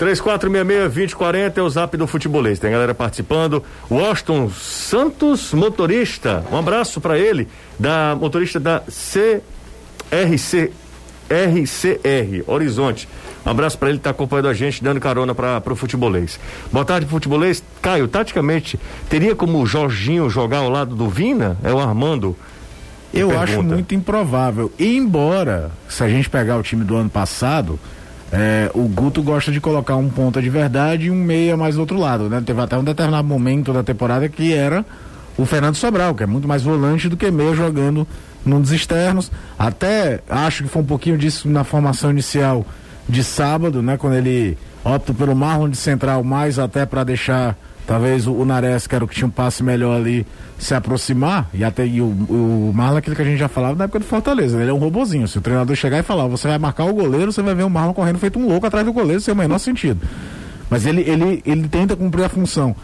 3466-2040 é o zap do futebolês. Tem galera participando. Washington Santos, motorista. Um abraço pra ele, da motorista da CRC. RCR, Horizonte. Um abraço pra ele que tá acompanhando a gente, dando carona para pro futebolês. Boa tarde, futebolês. Caio, taticamente, teria como o Jorginho jogar ao lado do Vina? É o Armando. Eu acho pergunta. muito improvável. Embora, se a gente pegar o time do ano passado, É, o Guto gosta de colocar um ponta de verdade e um meia mais do outro lado, né? Teve até um determinado momento da temporada que era o Fernando Sobral, que é muito mais volante do que meia jogando num dos externos. Até acho que foi um pouquinho disso na formação inicial de sábado, né? Quando ele opta pelo Marlon de central, mais até para deixar talvez o, o Nares, que era o que tinha um passe melhor ali, se aproximar, e até e o, o Marlon, aquilo que a gente já falava na época do Fortaleza, ele é um robozinho. Se o treinador chegar e falar, você vai marcar o goleiro, você vai ver o Marlon correndo feito um louco atrás do goleiro, sem o menor sentido. Mas ele, ele, ele tenta cumprir a função.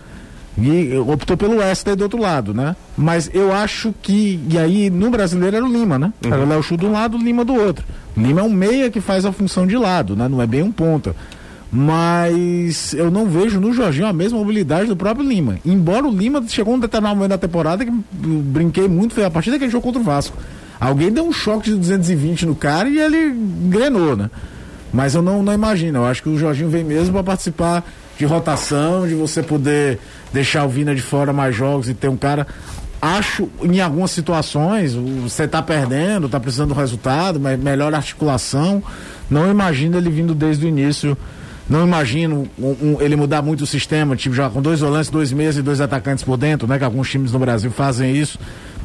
E optou pelo Wesley do outro lado, né? Mas eu acho que. E aí, no brasileiro era o Lima, né? Era o Léo Chu de um lado, o Lima do outro. O Lima é um meia que faz a função de lado, né? Não é bem um ponta. Mas eu não vejo no Jorginho a mesma mobilidade do próprio Lima. Embora o Lima chegou um determinado momento da temporada que brinquei muito, foi a partir daquele jogo contra o Vasco. Alguém deu um choque de 220 no cara e ele engrenou, né? Mas eu não, não imagino. Eu acho que o Jorginho vem mesmo para participar de rotação, de você poder deixar o Vina de fora mais jogos e ter um cara. Acho, em algumas situações, você tá perdendo, tá precisando do resultado, mas melhor articulação. Não imagino ele vindo desde o início. Não imagino um, um, ele mudar muito o sistema, tipo, jogar com dois volantes, dois meias e dois atacantes por dentro, né? Que alguns times no Brasil fazem isso.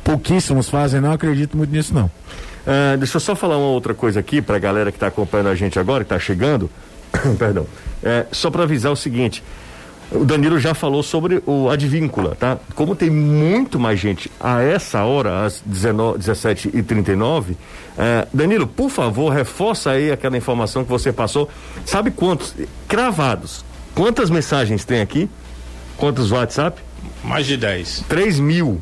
Pouquíssimos fazem, não acredito muito nisso, não. Uh, deixa eu só falar uma outra coisa aqui para a galera que está acompanhando a gente agora, que está chegando. Perdão. É, só para avisar o seguinte: o Danilo já falou sobre o Advíncula, tá? Como tem muito mais gente a essa hora, às 17h39, é, Danilo, por favor, reforça aí aquela informação que você passou. Sabe quantos? Cravados. Quantas mensagens tem aqui? Quantos WhatsApp? Mais de 10. 3 mil.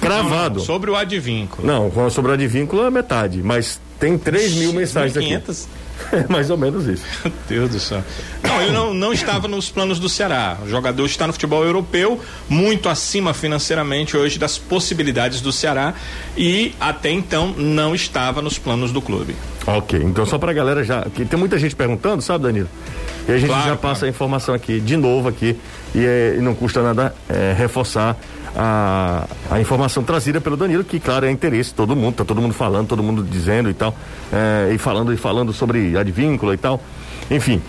Cravado. Não, não, sobre o advínculo. Não, sobre o advínculo é metade, mas tem 3 mil mensagens 500? aqui. É mais ou menos isso. Meu Deus do céu. Não, ele não, não estava nos planos do Ceará. O jogador está no futebol europeu, muito acima financeiramente hoje das possibilidades do Ceará e até então não estava nos planos do clube. Ok, então só para a galera já. Que tem muita gente perguntando, sabe, Danilo? E a gente claro, já passa claro. a informação aqui, de novo aqui, e, é, e não custa nada é, reforçar a, a informação trazida pelo Danilo, que claro é interesse de todo mundo, tá todo mundo falando, todo mundo dizendo e tal, é, e falando e falando sobre advíncula e tal. Enfim.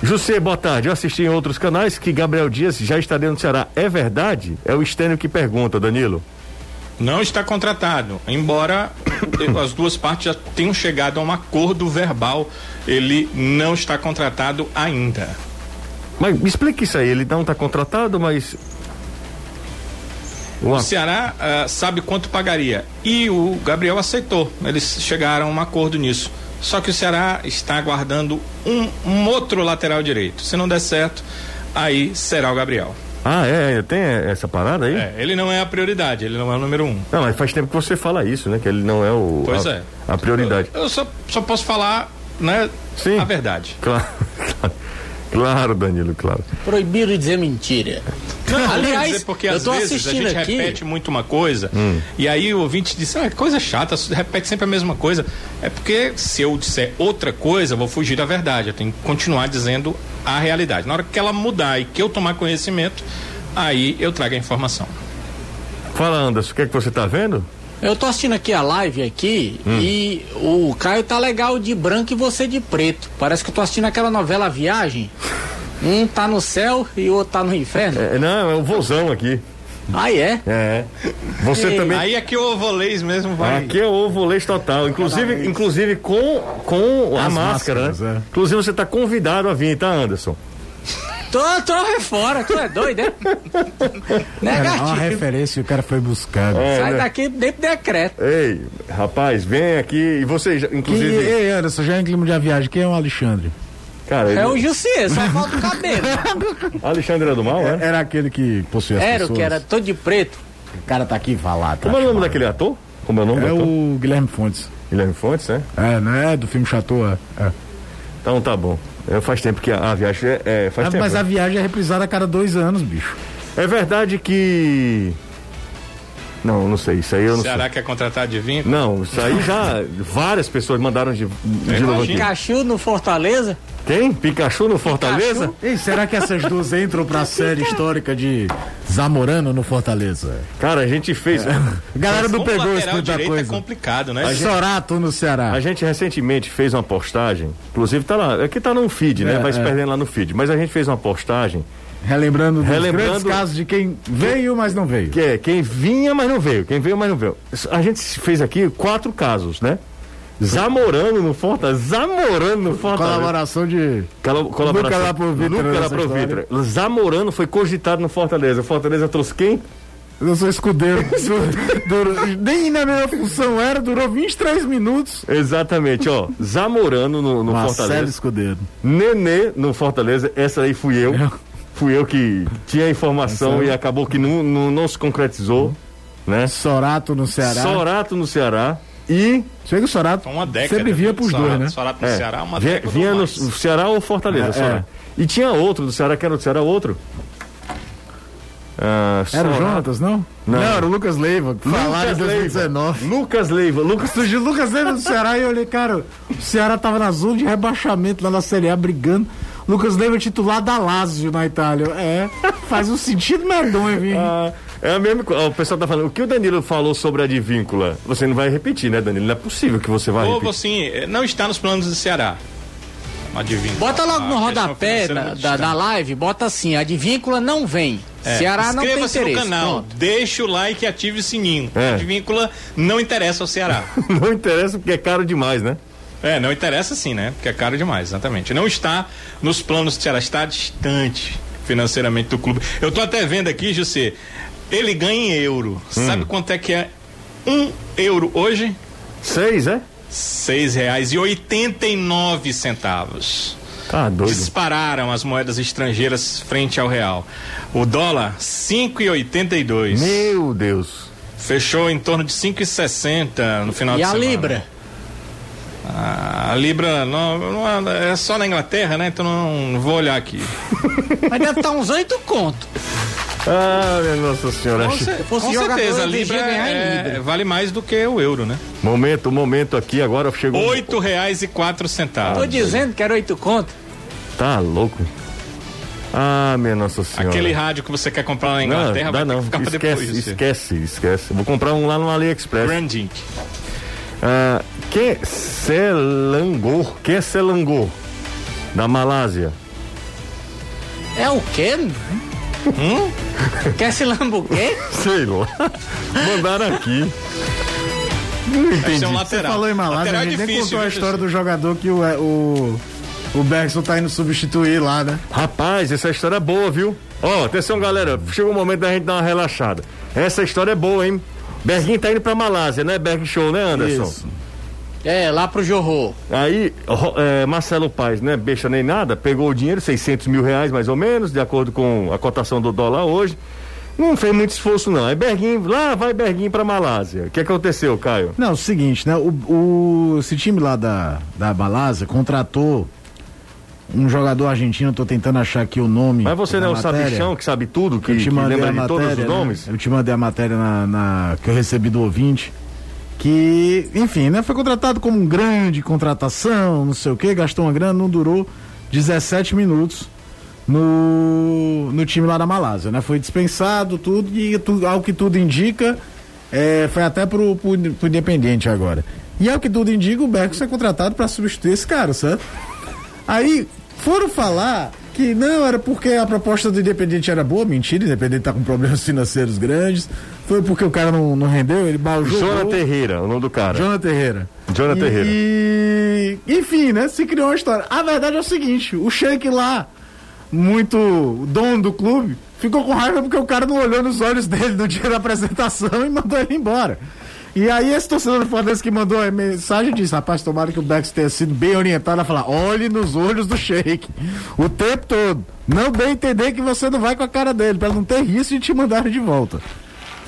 José, boa tarde. Eu assisti em outros canais que Gabriel Dias já está dentro do Ceará. É verdade? É o Estênio que pergunta, Danilo. Não está contratado, embora as duas partes já tenham chegado a um acordo verbal, ele não está contratado ainda. Mas me explique isso aí, ele não está contratado, mas o Ceará uh, sabe quanto pagaria. E o Gabriel aceitou. Eles chegaram a um acordo nisso. Só que o Ceará está aguardando um, um outro lateral direito. Se não der certo, aí será o Gabriel. Ah, é? Tem essa parada aí? É, ele não é a prioridade, ele não é o número um. Não, mas faz tempo que você fala isso, né? Que ele não é o. Pois a, é. A prioridade. Eu, eu só, só posso falar, né? Sim. A verdade. Claro. Claro, Danilo, claro. Proibido dizer mentira. Não, aliás, dizer porque às vezes a gente aqui... repete muito uma coisa hum. e aí o ouvinte diz, ah, coisa chata, repete sempre a mesma coisa. É porque se eu disser outra coisa, eu vou fugir da verdade. Eu tenho que continuar dizendo a realidade. Na hora que ela mudar e que eu tomar conhecimento, aí eu trago a informação. Fala, Anderson, o que é que você está vendo? Eu tô assistindo aqui a live aqui hum. e o Caio tá legal de branco e você de preto. Parece que eu tô assistindo aquela novela Viagem. Um tá no céu e o outro tá no inferno. É, não, é o vozão aqui. Ah, é? É. Você também. Aí aqui é o ovolês mesmo vai. Aqui é o ovolês total. Inclusive, inclusive com, com a máscara, máscaras, né? É. Inclusive, você tá convidado a vir, tá, Anderson? Tô, tô fora, tu é doido, né? Negativo. uma referência, o cara foi buscar. É, Sai né? daqui dentro decreto. Ei, rapaz, vem aqui e você, inclusive. E, ei, Anderson, já em clima de viagem, quem é o Alexandre? Cara, ele... É o Jussier, só falta o cabelo. Alexandre era do mal, é? Era aquele que possuía as Era pessoas. o que era todo de preto. O cara tá aqui falado. Como é o nome daquele ator? Como é o nome é do ator? o Guilherme Fontes. Guilherme Fontes, é? É, não é do filme Chateau, é. é. Então tá bom. Eu, faz tempo que a, a viagem é. é faz ah, tempo. Mas a viagem é reprisada a cada dois anos, bicho. É verdade que. Não, não sei. Isso aí eu não Ceará sei. quer contratar de vínculo? Não, isso aí já várias pessoas mandaram de, de novo aqui. Pikachu no Fortaleza? Quem? Pikachu no Fortaleza? Ei, será que essas duas entram pra série histórica de Zamorano no Fortaleza? Cara, a gente fez. A galera não pegou lateral muita coisa. é complicado, né? Sorato no Ceará. A gente recentemente fez uma postagem, inclusive tá lá, aqui tá no feed, né? É, Vai se é. perdendo lá no feed, mas a gente fez uma postagem Relembrando dos Relembrando- grandes casos de quem veio, mas não veio. que é quem vinha, mas não veio, quem veio, mas não veio. A gente fez aqui quatro casos, né? Zamorano no Fortaleza, Zamorano no Fortaleza. Colaboração de. Colo- colaboração. Luca Laprovitra. Zamorano foi cogitado no Fortaleza. Fortaleza trouxe quem? Eu sou escudeiro. Du- durou- nem na minha função era, durou 23 minutos. Exatamente, ó. Zamorano no, no Marcelo Fortaleza. Escudeiro. Nenê no Fortaleza, essa aí fui eu. Eu. Fui eu que tinha a informação Marcelo. e acabou que não, não, não se concretizou, né? Sorato no Ceará. Sorato no Ceará e Chega o Sorato. Uma década. Sempre via viu? pros Sorato- dois, né? Sorato no é, Ceará, uma vinha, década vinha no. Ceará ou Fortaleza, É, Sorato. E tinha outro do Ceará, que era do Ceará, outro. Ah, Era o. Jonatas, não? Não. era o Lucas Leiva. Falaram em Lucas Leiva. 2019. Lucas Leiva. Lucas Surgiu Lucas Leiva do Ceará e eu olhei, cara, o Ceará tava na zona de rebaixamento lá na Série A brigando. Lucas Leiva é titular da Lazio na Itália. É, faz um sentido medonho, viu? Ah, é a mesma coisa. O pessoal tá falando. O que o Danilo falou sobre a advíncula? Você não vai repetir, né, Danilo? Não é possível que você vá Ou repetir. assim, não está nos planos do Ceará. Adivinha. Bota logo no A rodapé da, da, da live, bota assim, a advíncula não vem. É, Ceará não tem Inscreva-se interesse. no canal, Pronto. deixa o like e ative o sininho. É. A Advíncula não interessa ao Ceará. Não interessa porque é caro demais, né? É, não interessa sim, né? Porque é caro demais, exatamente. Não está nos planos do Ceará, está distante financeiramente do clube. Eu tô até vendo aqui, José, ele ganha em euro. Hum. Sabe quanto é que é um euro hoje? Seis, é? Seis reais e oitenta e nove centavos. Tá doido. Dispararam as moedas estrangeiras frente ao real. O dólar, 5,82. Meu Deus. Fechou em torno de 5,60 no final E de a semana. Libra? Ah, a Libra não, não é, é só na Inglaterra, né? Então não, não vou olhar aqui. Mas deve estar uns oito conto. Ah, minha Nossa Senhora. Com, fosse com certeza, a eu Libra é- Libra. vale mais do que o euro, né? Momento, momento aqui, agora chegou. Oito reais e quatro centavos. Tô dizendo que era oito conto. Tá louco. Ah, minha Nossa Senhora. Aquele rádio que você quer comprar na Inglaterra não, vai dá ter não. que ficar pra Esquece, depois. esquece, esquece. Vou comprar um lá no AliExpress. Branding. Ah, que Selangor, que Selangor, da Malásia. É o quê? Hum? Quer se lamba o quê? Sei lá. Mandaram aqui. Não entendi. ser um Você lateral. falou em Malásia, lateral a é gente nem difícil, contou a história do jogador que o, o, o Bergson tá indo substituir lá, né? Rapaz, essa história é boa, viu? Ó, atenção, galera. Chegou o momento da gente dar uma relaxada. Essa história é boa, hein? Berguinho tá indo pra Malásia, né? Berg Show, né, Anderson? Isso. É, lá pro Jorro. Aí, é, Marcelo Paes, né, besta nem nada, pegou o dinheiro, 600 mil reais mais ou menos, de acordo com a cotação do dólar hoje. Não fez muito esforço, não. Aí Berguinho, lá vai Berguinho pra Malásia. O que aconteceu, Caio? Não, o seguinte, né? O, o- esse time lá da, da Malásia contratou um jogador argentino, tô tentando achar aqui o nome. Mas você não é o sabichão que sabe tudo, que, Eu te que mandei lembra a de matéria, todos os né? nomes? Eu te mandei a matéria na, na- que eu recebi do ouvinte. Que, enfim, né? Foi contratado como um grande contratação, não sei o que, gastou uma grana, não durou 17 minutos no, no time lá da Malásia, né? Foi dispensado, tudo, e tu, ao que tudo indica, é, foi até pro, pro, pro Independente agora. E ao que tudo indica, o Berco é contratado para substituir esse cara, certo? Aí foram falar que não, era porque a proposta do Independente era boa, mentira, o Independente tá com problemas financeiros grandes. Foi porque o cara não, não rendeu, ele baljou. Jona Terreira, o nome do cara. Jona Terreira. Jona E- Terreira. E, enfim, né? Se criou uma história. A verdade é o seguinte: o Sheik lá, muito dono do clube, ficou com raiva porque o cara não olhou nos olhos dele no dia da apresentação e mandou ele embora. E aí esse torcedor do Fortaleza que mandou a mensagem disse, rapaz, tomara que o Bex tenha sido bem orientado a falar, olhe nos olhos do Sheik o tempo todo. Não dê a entender que você não vai com a cara dele, para não ter risco de te mandar de volta.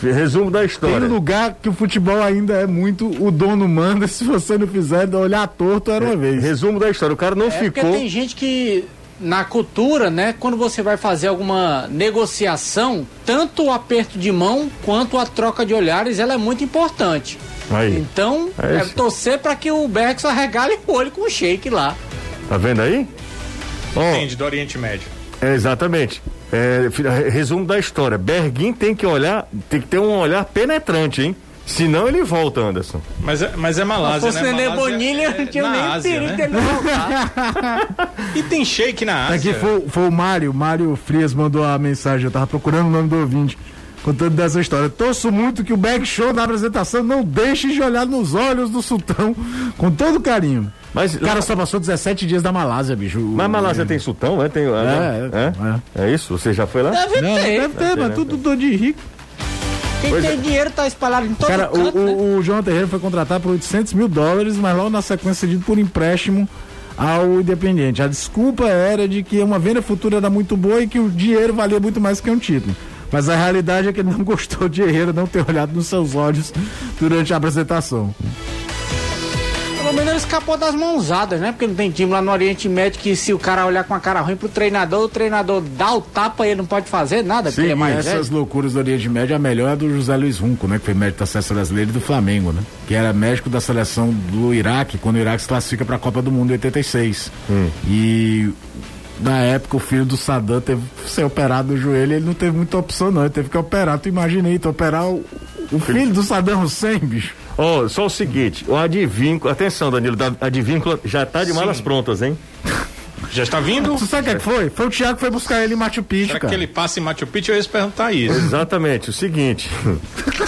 Resumo da Tem história. um lugar que o futebol ainda é muito o dono manda, se você não fizer, olhar torto era uma vez. Resumo da história. O cara não É porque ficou. tem gente que na cultura, né, quando você vai fazer alguma negociação, tanto o aperto de mão quanto a troca de olhares, ela é muito importante. Aí. Então, É é torcer para que o Bergson arregale o olho com o shake lá. Tá vendo aí? Entende, do Oriente Médio. é, exatamente. É, resumo da história. Berguin tem que olhar, tem que ter um olhar penetrante, hein? Senão ele volta, Anderson. Mas é, mas é Se Malásia, fosse né? Nenê Malásia Bonilha, é não tinha nem Ásia, perigo né? dele voltar. E tem shake na Ásia. Aqui foi, foi o Mário, Mário Frias mandou a mensagem, eu tava procurando o nome do ouvinte, contando dessa história. Torço muito que o back show da apresentação não deixe de olhar nos olhos do sultão com todo carinho. Mas, O cara só passou 17 dias da Malásia, bicho. mas Malásia tem sultão, é? Tem, é, é, é isso? Você já foi lá? Deve Não, ter. deve ter, mas né? tudo dor de rico. Quem Pois tem é. dinheiro tá espalhado em todo Cara, canto, o, né? o, o João Terreiro foi contratado por 800 mil dólares, mas logo na sequência cedido por empréstimo ao Independiente. A desculpa era de que uma venda futura era muito boa e que o dinheiro valia muito mais que um título. Mas a realidade é que ele não gostou de Herrera não ter olhado nos seus olhos durante a apresentação. Pelo menos ele escapou das mãozadas, né? Porque não tem time lá no Oriente Médio que se o cara olhar com a cara ruim pro treinador, o treinador dá o tapa e ele não pode fazer nada, porque ele é mais essas velho. loucuras do Oriente Médio, a melhor é a do José Luiz Runco, né? Que foi médico da seleção brasileira e do Flamengo, né? Que era médico da seleção do Iraque, quando o Iraque se classifica para a Copa do Mundo em 86. E na época o filho do Saddam teve que ser operado no joelho, ele não teve muita opção, não. Ele teve que operar. Tu imagina aí, tu operar o, o filho do Saddam Hussein, bicho. Ó, só o seguinte, o advínculo, atenção, Danilo, da- advínculo já tá de malas prontas, hein? Já está vindo? Tu sabe o que, é que foi? Foi o Thiago que foi buscar ele em Machu Picchu, Será cara. que ele passa em Machu Picchu? Eu ia se perguntar isso. Exatamente, o seguinte.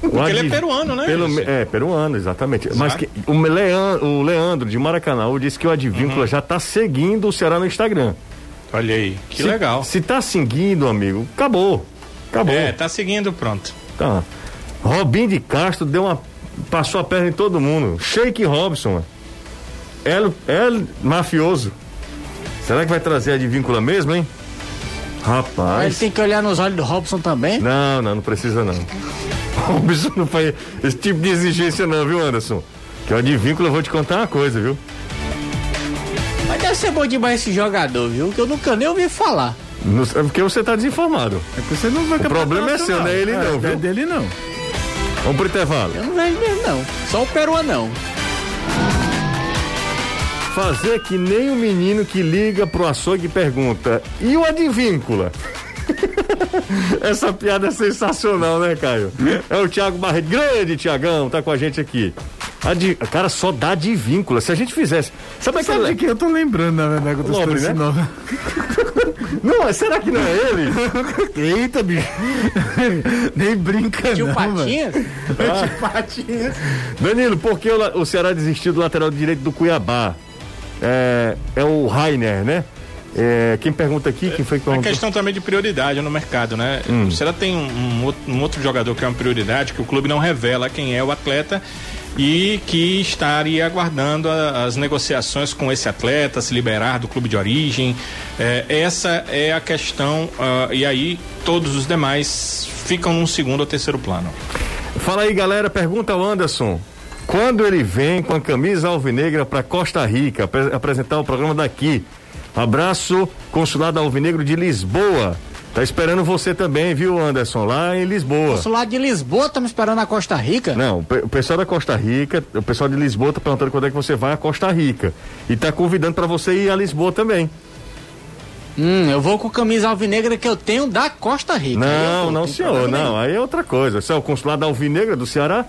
Porque ele é peruano, né, Pelo, é, peruano, exatamente. Mas que, o, Leandro, o Leandro de Maracanã disse que o advínculo Uhum. já tá seguindo o Ceará no Instagram. Olha aí, que Se- legal. Se tá seguindo, amigo, acabou. Acabou. É, tá seguindo, pronto. Tá. Robin de Castro deu uma. Passou a perna em todo mundo. Shake Robson. mano. El, El mafioso. Será que vai trazer a de víncula mesmo, hein? Ele Rapaz. tem que olhar nos olhos do Robson também. Não, não, não precisa não. Robson não faz esse tipo de exigência não, viu, Anderson? Que o de víncula eu vou te contar uma coisa, viu? Mas deve ser bom demais esse jogador, viu? Que eu nunca nem ouvi falar. Não- é porque você tá desinformado. É porque você não vai O problema é seu, não é ele não, É, viu? é dele não. Vamos pro intervalo. Eu não vejo mesmo, não. Só o peruanão. Fazer que nem o menino que liga pro açougue e pergunta: e o advíncula? Essa piada é sensacional, né, Caio? É o Thiago Barreto. Grande Tiagão, tá com a gente aqui. Adi... Cara, só dá advíncula. Se a gente fizesse. Sabe Sabe de aquele. que eu tô lembrando, na verdade, que eu tô esquecendo né? nome. Não, mas será que não é ele? Eita, bicho. Nem brinca, Tio não, Patinhas? Patinha. Danilo, por que o, o Ceará desistiu do lateral direito do Cuiabá? É, é o Rainer, né? É, quem pergunta aqui, quem foi que É perguntou? questão também de prioridade no mercado, né? Hum. Será que tem um, um outro jogador que é uma prioridade, que o clube não revela quem é o atleta e que estaria aguardando a- as negociações com esse atleta, se liberar do clube de origem. É, essa é a questão, ah, e aí todos os demais ficam num segundo ou terceiro plano. Fala aí, galera. Pergunta ao Anderson. Quando ele vem com a camisa alvinegra para Costa Rica apre- apresentar o programa daqui? Abraço, Consulado Alvinegro de Lisboa. Tá esperando você também, viu, Anderson? Lá em Lisboa. Nosso lado de Lisboa, estamos esperando a Costa Rica. Não, o pe- o pessoal da Costa Rica, o pessoal de Lisboa tá perguntando quando é que você vai a Costa Rica. E tá convidando para você ir a Lisboa também. Hum, eu vou com camisa alvinegra que eu tenho da Costa Rica. Não, vou, não, senhor, não. Aí é outra coisa. Você é o Consulado Alvinegra do Ceará?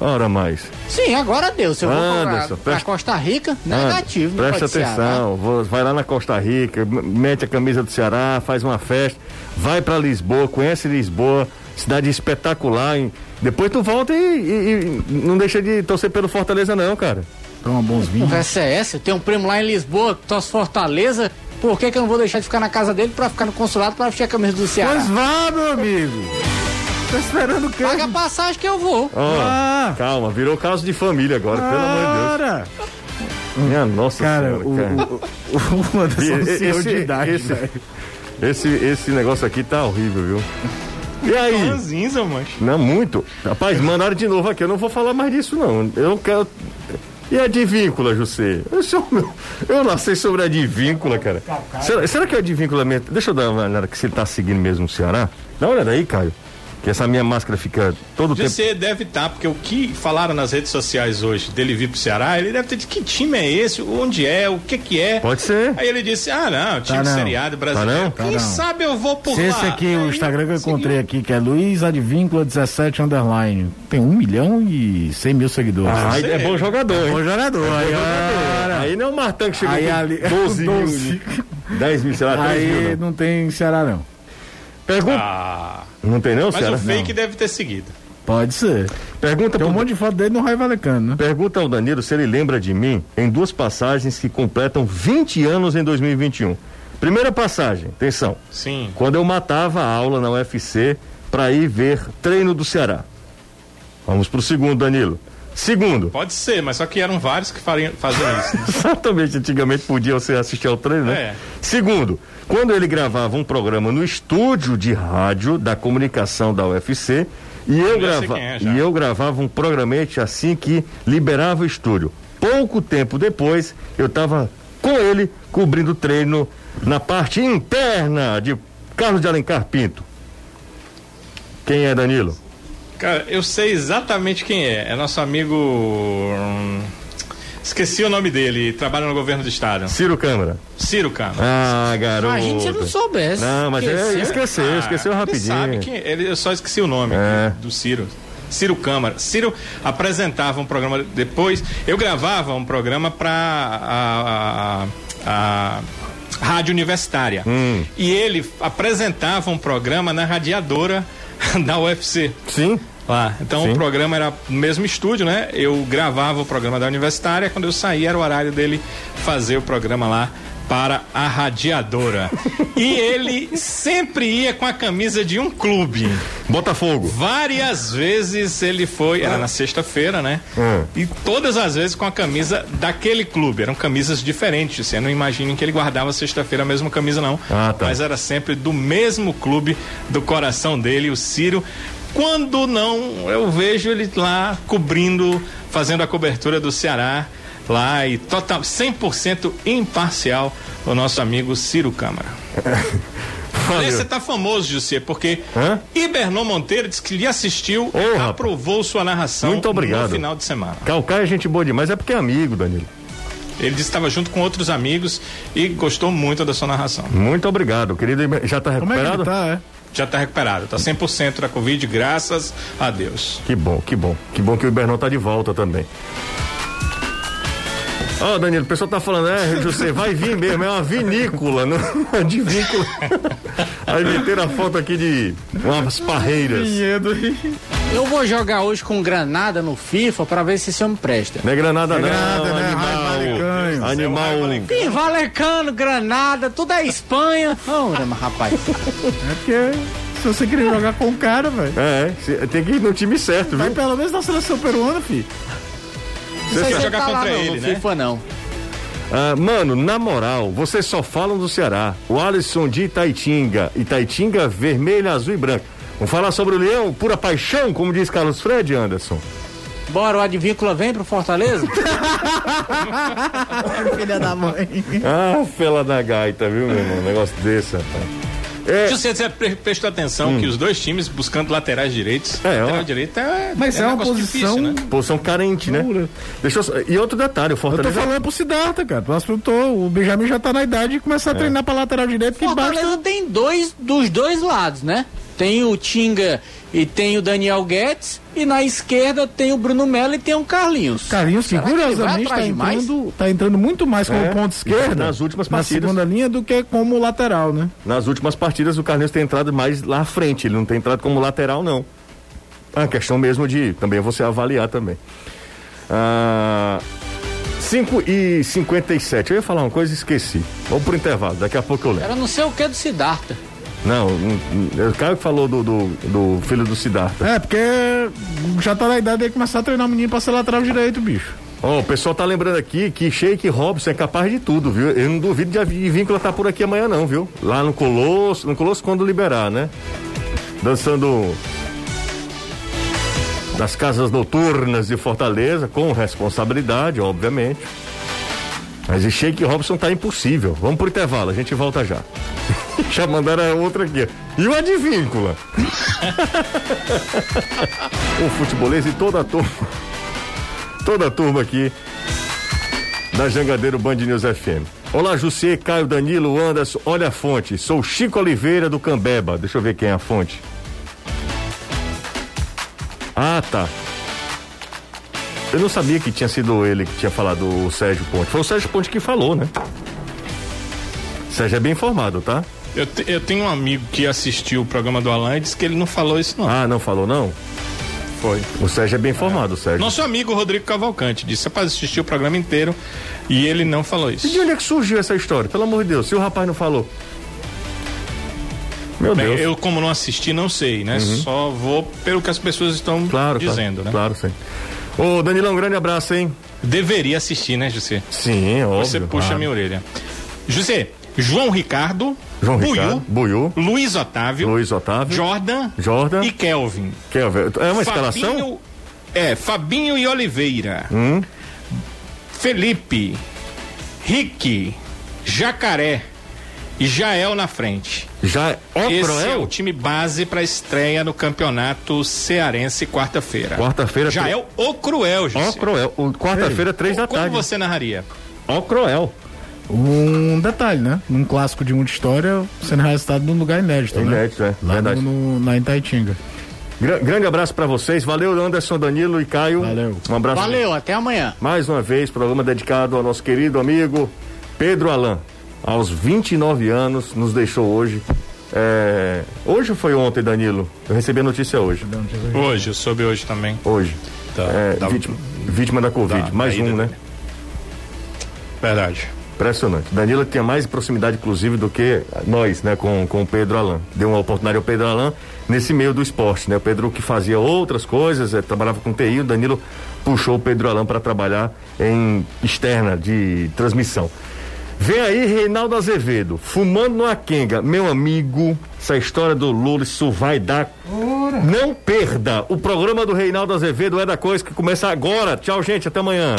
Ora mais. Sim, agora deu. Se eu vou Anderson, pra presta- Costa Rica, Ah, negativo. não Presta atenção, vou- vai lá na Costa Rica, mete a camisa do Ceará, faz uma festa, vai pra Lisboa, conhece Lisboa, cidade espetacular. hein? Depois tu volta e, e- e não deixa de torcer pelo Fortaleza, não, cara. Toma bons vinhos. Conversa é essa? Eu tenho um primo lá em Lisboa, torce Fortaleza. Por que, que eu não vou deixar de ficar na casa dele pra ficar no consulado pra vestir a camisa do Ceará? Pois vá, meu amigo. Tá esperando o quê? Paga a passagem que eu vou. Ó, Ah. calma, virou caso de família agora, pelo amor de Deus. Minha nossa cara, senhora, o, cara. o, o, o Anderson é um E- senhor esse- de idade, esse- velho. Esse, esse negócio aqui tá horrível, viu? E aí? Ranzinza, mancho. Não, muito. Rapaz, mandaram de novo aqui. Eu não vou falar mais disso, não. Eu não quero. E a Advíncula, José? Eu, sou, eu não sei sobre a Advíncula, cara. Será, será que a Advíncula. Deixa eu dar uma olhada que você tá seguindo mesmo o Ceará. Dá uma olhada aí, Caio. Que essa minha máscara fica todo tempo. Você deve estar, porque o que falaram nas redes sociais hoje dele vir pro Ceará, ele deve ter dito que time é esse, onde é, o que que é. Pode ser. Aí ele disse: ah, não, time Tá não. seriado brasileiro. Tá não? Tá Quem não. sabe eu vou por Se lá. esse aqui, o Aí, Instagram que eu seguiu. encontrei aqui, que é Luiz Advíncula 17 Underline. Tem um milhão e 100 mil seguidores. Ah, aí é bom jogador, hein? Bom jogador. Aí, Jogador. Aí não é o Martão que chegou Aí ali- 12 mil. 12. 10 mil, sei lá, 3 mil. aí Não. não tem Ceará, não. Pergunta. Ah, Não tem não, mas Ceará? o fake deve ter seguido. Pode ser. Pergunta Tem um pro- monte de foto dele no Raio Valecano, né? Pergunta ao Danilo se ele lembra de mim em duas passagens que completam 20 anos em 2021. Primeira passagem, atenção. Sim. Quando eu matava a aula na UFC para ir ver treino do Ceará. Vamos pro segundo, Danilo. Segundo, Pode ser, mas só que eram vários que fariam, faziam isso. né? exatamente, antigamente podia você assistir ao treino, né? É. Segundo, quando ele gravava um programa no estúdio de rádio da comunicação da UFC, e eu, sei grava... é, e eu gravava um programete assim que liberava o estúdio. Pouco tempo depois, eu estava com ele cobrindo treino na parte interna de Carlos de Alencar Pinto. Quem é Danilo? Cara, eu sei exatamente quem é. É nosso amigo. hum, Esqueci o nome dele, trabalha no governo do estado. Ciro Câmara. Ciro Câmara. Ah, garoto. A gente não soubesse. Não, mas é, Esqueceu. esqueceu, Ah, esqueceu rapidinho. sabe quem. Ele, eu só esqueci o nome É. aqui, do Ciro. Ciro Câmara. Ciro apresentava um programa depois. Eu gravava um programa para a, a- a rádio universitária. Hum. E ele apresentava um programa na radiadora da UFC. Sim. Então Sim. o programa era no mesmo estúdio, né? Eu gravava o programa da universitária, quando eu saía era o horário dele fazer o programa lá para a radiadora. e ele sempre ia com a camisa de um clube. Botafogo. Várias vezes ele foi, era na sexta-feira, né? Hum. E todas as vezes com a camisa daquele clube. Eram camisas diferentes. Você não imagina que ele guardava sexta-feira a mesma camisa, não. Ah, tá. Mas era sempre do mesmo clube do coração dele, o Ciro. Quando não, eu vejo ele lá cobrindo, fazendo a cobertura do Ceará lá e total 100% imparcial o nosso amigo Ciro Câmara. Você tá famoso, José, porque Hã? Ibernon Monteiro disse que lhe assistiu e rapaz. aprovou sua narração Muito obrigado. no final de semana. Calcaia é gente boa demais, é porque é amigo, Danilo. Ele disse que estava junto com outros amigos e gostou muito da sua narração. Muito obrigado, querido. Já tá Como é que recuperado? ele tá, é? Já está recuperado, está 100% da Covid, graças a Deus. Que bom, que bom. Que bom que o Ibernão tá de volta também. Ó, Danilo, o pessoal tá falando, é, José, vai vir mesmo, é uma vinícola, não é de vínculo. Aí meteram a foto aqui de umas parreiras. Eu vou jogar hoje com granada no FIFA pra ver se esse homem presta. Não é granada, não, Granada, né? Raio Valecanho. animal. Animal. Valecano, granada, tudo é Espanha. Ora, mas rapaz. É porque se você querer jogar com o cara, velho. É, cê tem que ir no time certo, Vai viu? pelo menos na seleção peruana, filho. Não vai ele jogar tá contra não, ele, no né? FIFA não. Ah, mano, na moral, vocês só falam do Ceará. O Alisson de Itaitinga. Itaitinga vermelho, azul e branco. Vamos falar sobre o Leão, pura paixão, como diz Carlos Fred, Anderson. Bora, o Advíncula vem pro Fortaleza? Filha da mãe. Ah, fela da gaita, viu, meu irmão? Um negócio desse, rapaz. É, José, você pre- prestou atenção que os dois times buscando laterais direitos. É, ó. lateral direito é. Mas é, uma negócio posição. difícil, né? posição carente, né? Pura. Deixa eu... E outro detalhe, o Eu tô Fortaleza... falando pro Siddhartha, cara. Nós perguntou, o Benjamin já tá na idade de começar a treinar pra lateral direito, Fortaleza basta. tem dois dos dois lados, né? Tem o Tinga e tem o Daniel Guedes. E na esquerda tem o Bruno Melo e tem o Carlinhos. Carlinhos, que curiosamente tá mais? entrando, tá entrando muito mais como É, ponto esquerda nas últimas na partidas. segunda linha do que como lateral, né? Nas últimas partidas, o Carlinhos tem entrado mais lá à frente. Ele não tem entrado como lateral, não. É uma questão mesmo de também você avaliar também. Ah, 5 e 57. Eu ia falar uma coisa e esqueci. Vamos pro intervalo, daqui a pouco eu lembro. Era não sei o que do Siddhartha. Não, o Caio que falou do, do, do filho do Siddhartha. É, porque já tá na idade de começar a treinar o menino pra ser lateral direito, bicho. Ó, o pessoal tá lembrando aqui que Sheik Robson é capaz de tudo, viu? Eu não duvido de a Víncula tá por aqui amanhã, não, viu? Lá no Colosso, no Colosso quando liberar, né? Dançando. das casas noturnas de Fortaleza, com responsabilidade, obviamente. Mas o Shake Robson tá impossível. Vamos pro intervalo, a gente volta já. já mandaram outra aqui. E o advíncula? o futebolês e toda a turma. Toda a turma aqui da Jangadeiro Band News FM. Olá, José, Caio, Danilo, Anderson. Olha a fonte. Sou Chico Oliveira do Cambeba. Deixa eu ver quem é a fonte. Ah, tá. Eu não sabia que tinha sido ele que tinha falado o Sérgio Ponte. Foi o Sérgio Ponte que falou, né? Sérgio é bem informado, tá? Eu, te, eu tenho um amigo que assistiu o programa do Alan e disse que ele não falou isso, não. Ah, não falou, não? Foi. O Sérgio é bem informado, o Sérgio. Nosso amigo Rodrigo Cavalcante disse para assistir o programa inteiro e ele não falou isso. E de onde é que surgiu essa história? Pelo amor de Deus, se o rapaz não falou. Meu Bem, Deus. eu como não assisti, não sei, né? Só vou pelo que as pessoas estão Claro, dizendo, claro, né? Claro, sim. Ô, Danilão, um grande abraço, hein? Deveria assistir, né, José? Sim, óbvio. Você puxa claro. a minha orelha. José, João Ricardo, João Buiu, Ricardo, Buiu, Luiz Otávio, Luiz Otávio, Jordan, Jordan. e Kelvin. Ver? É uma escalação? É, Fabinho e Oliveira. Hum? Felipe, Rick, Jacaré Jael na frente. Já ó, Esse é o time base para estreia no Campeonato Cearense quarta-feira. Quarta-feira. Jael o Cruel. Croel. O- Quarta-feira, três da Como tarde. você narraria? Ó, Croel. Um detalhe, né? Num clássico de muita história, sendo resultado num lugar inédito, né? Inédito, é. Lá Verdade. no, na Itaitinga. Gra- grande abraço pra vocês. Valeu, Anderson, Danilo e Caio. Valeu. Um abraço. Valeu, até amanhã. Mais uma vez, programa dedicado ao nosso querido amigo Pedro Alain. Aos 29 anos, nos deixou hoje. É, Hoje ou foi ontem, Danilo? Eu recebi a notícia hoje. Hoje, eu soube hoje também. Hoje. Da- É, da- vítima, vítima da Covid. da- Mais um, né? Verdade. Impressionante. Danilo tinha mais proximidade, inclusive, do que nós, né, com, com o Pedro Alain. Deu uma oportunidade ao Pedro Alain nesse meio do esporte, né? O Pedro que fazia outras coisas, eh, trabalhava com TI, o Danilo puxou o Pedro Alain para trabalhar em externa de transmissão. Vem aí Reinaldo Azevedo, fumando numa quenga. Meu amigo, essa história do Lula, isso vai dar. Não perda! O programa do Reinaldo Azevedo é da coisa que começa agora. Tchau, gente, até amanhã.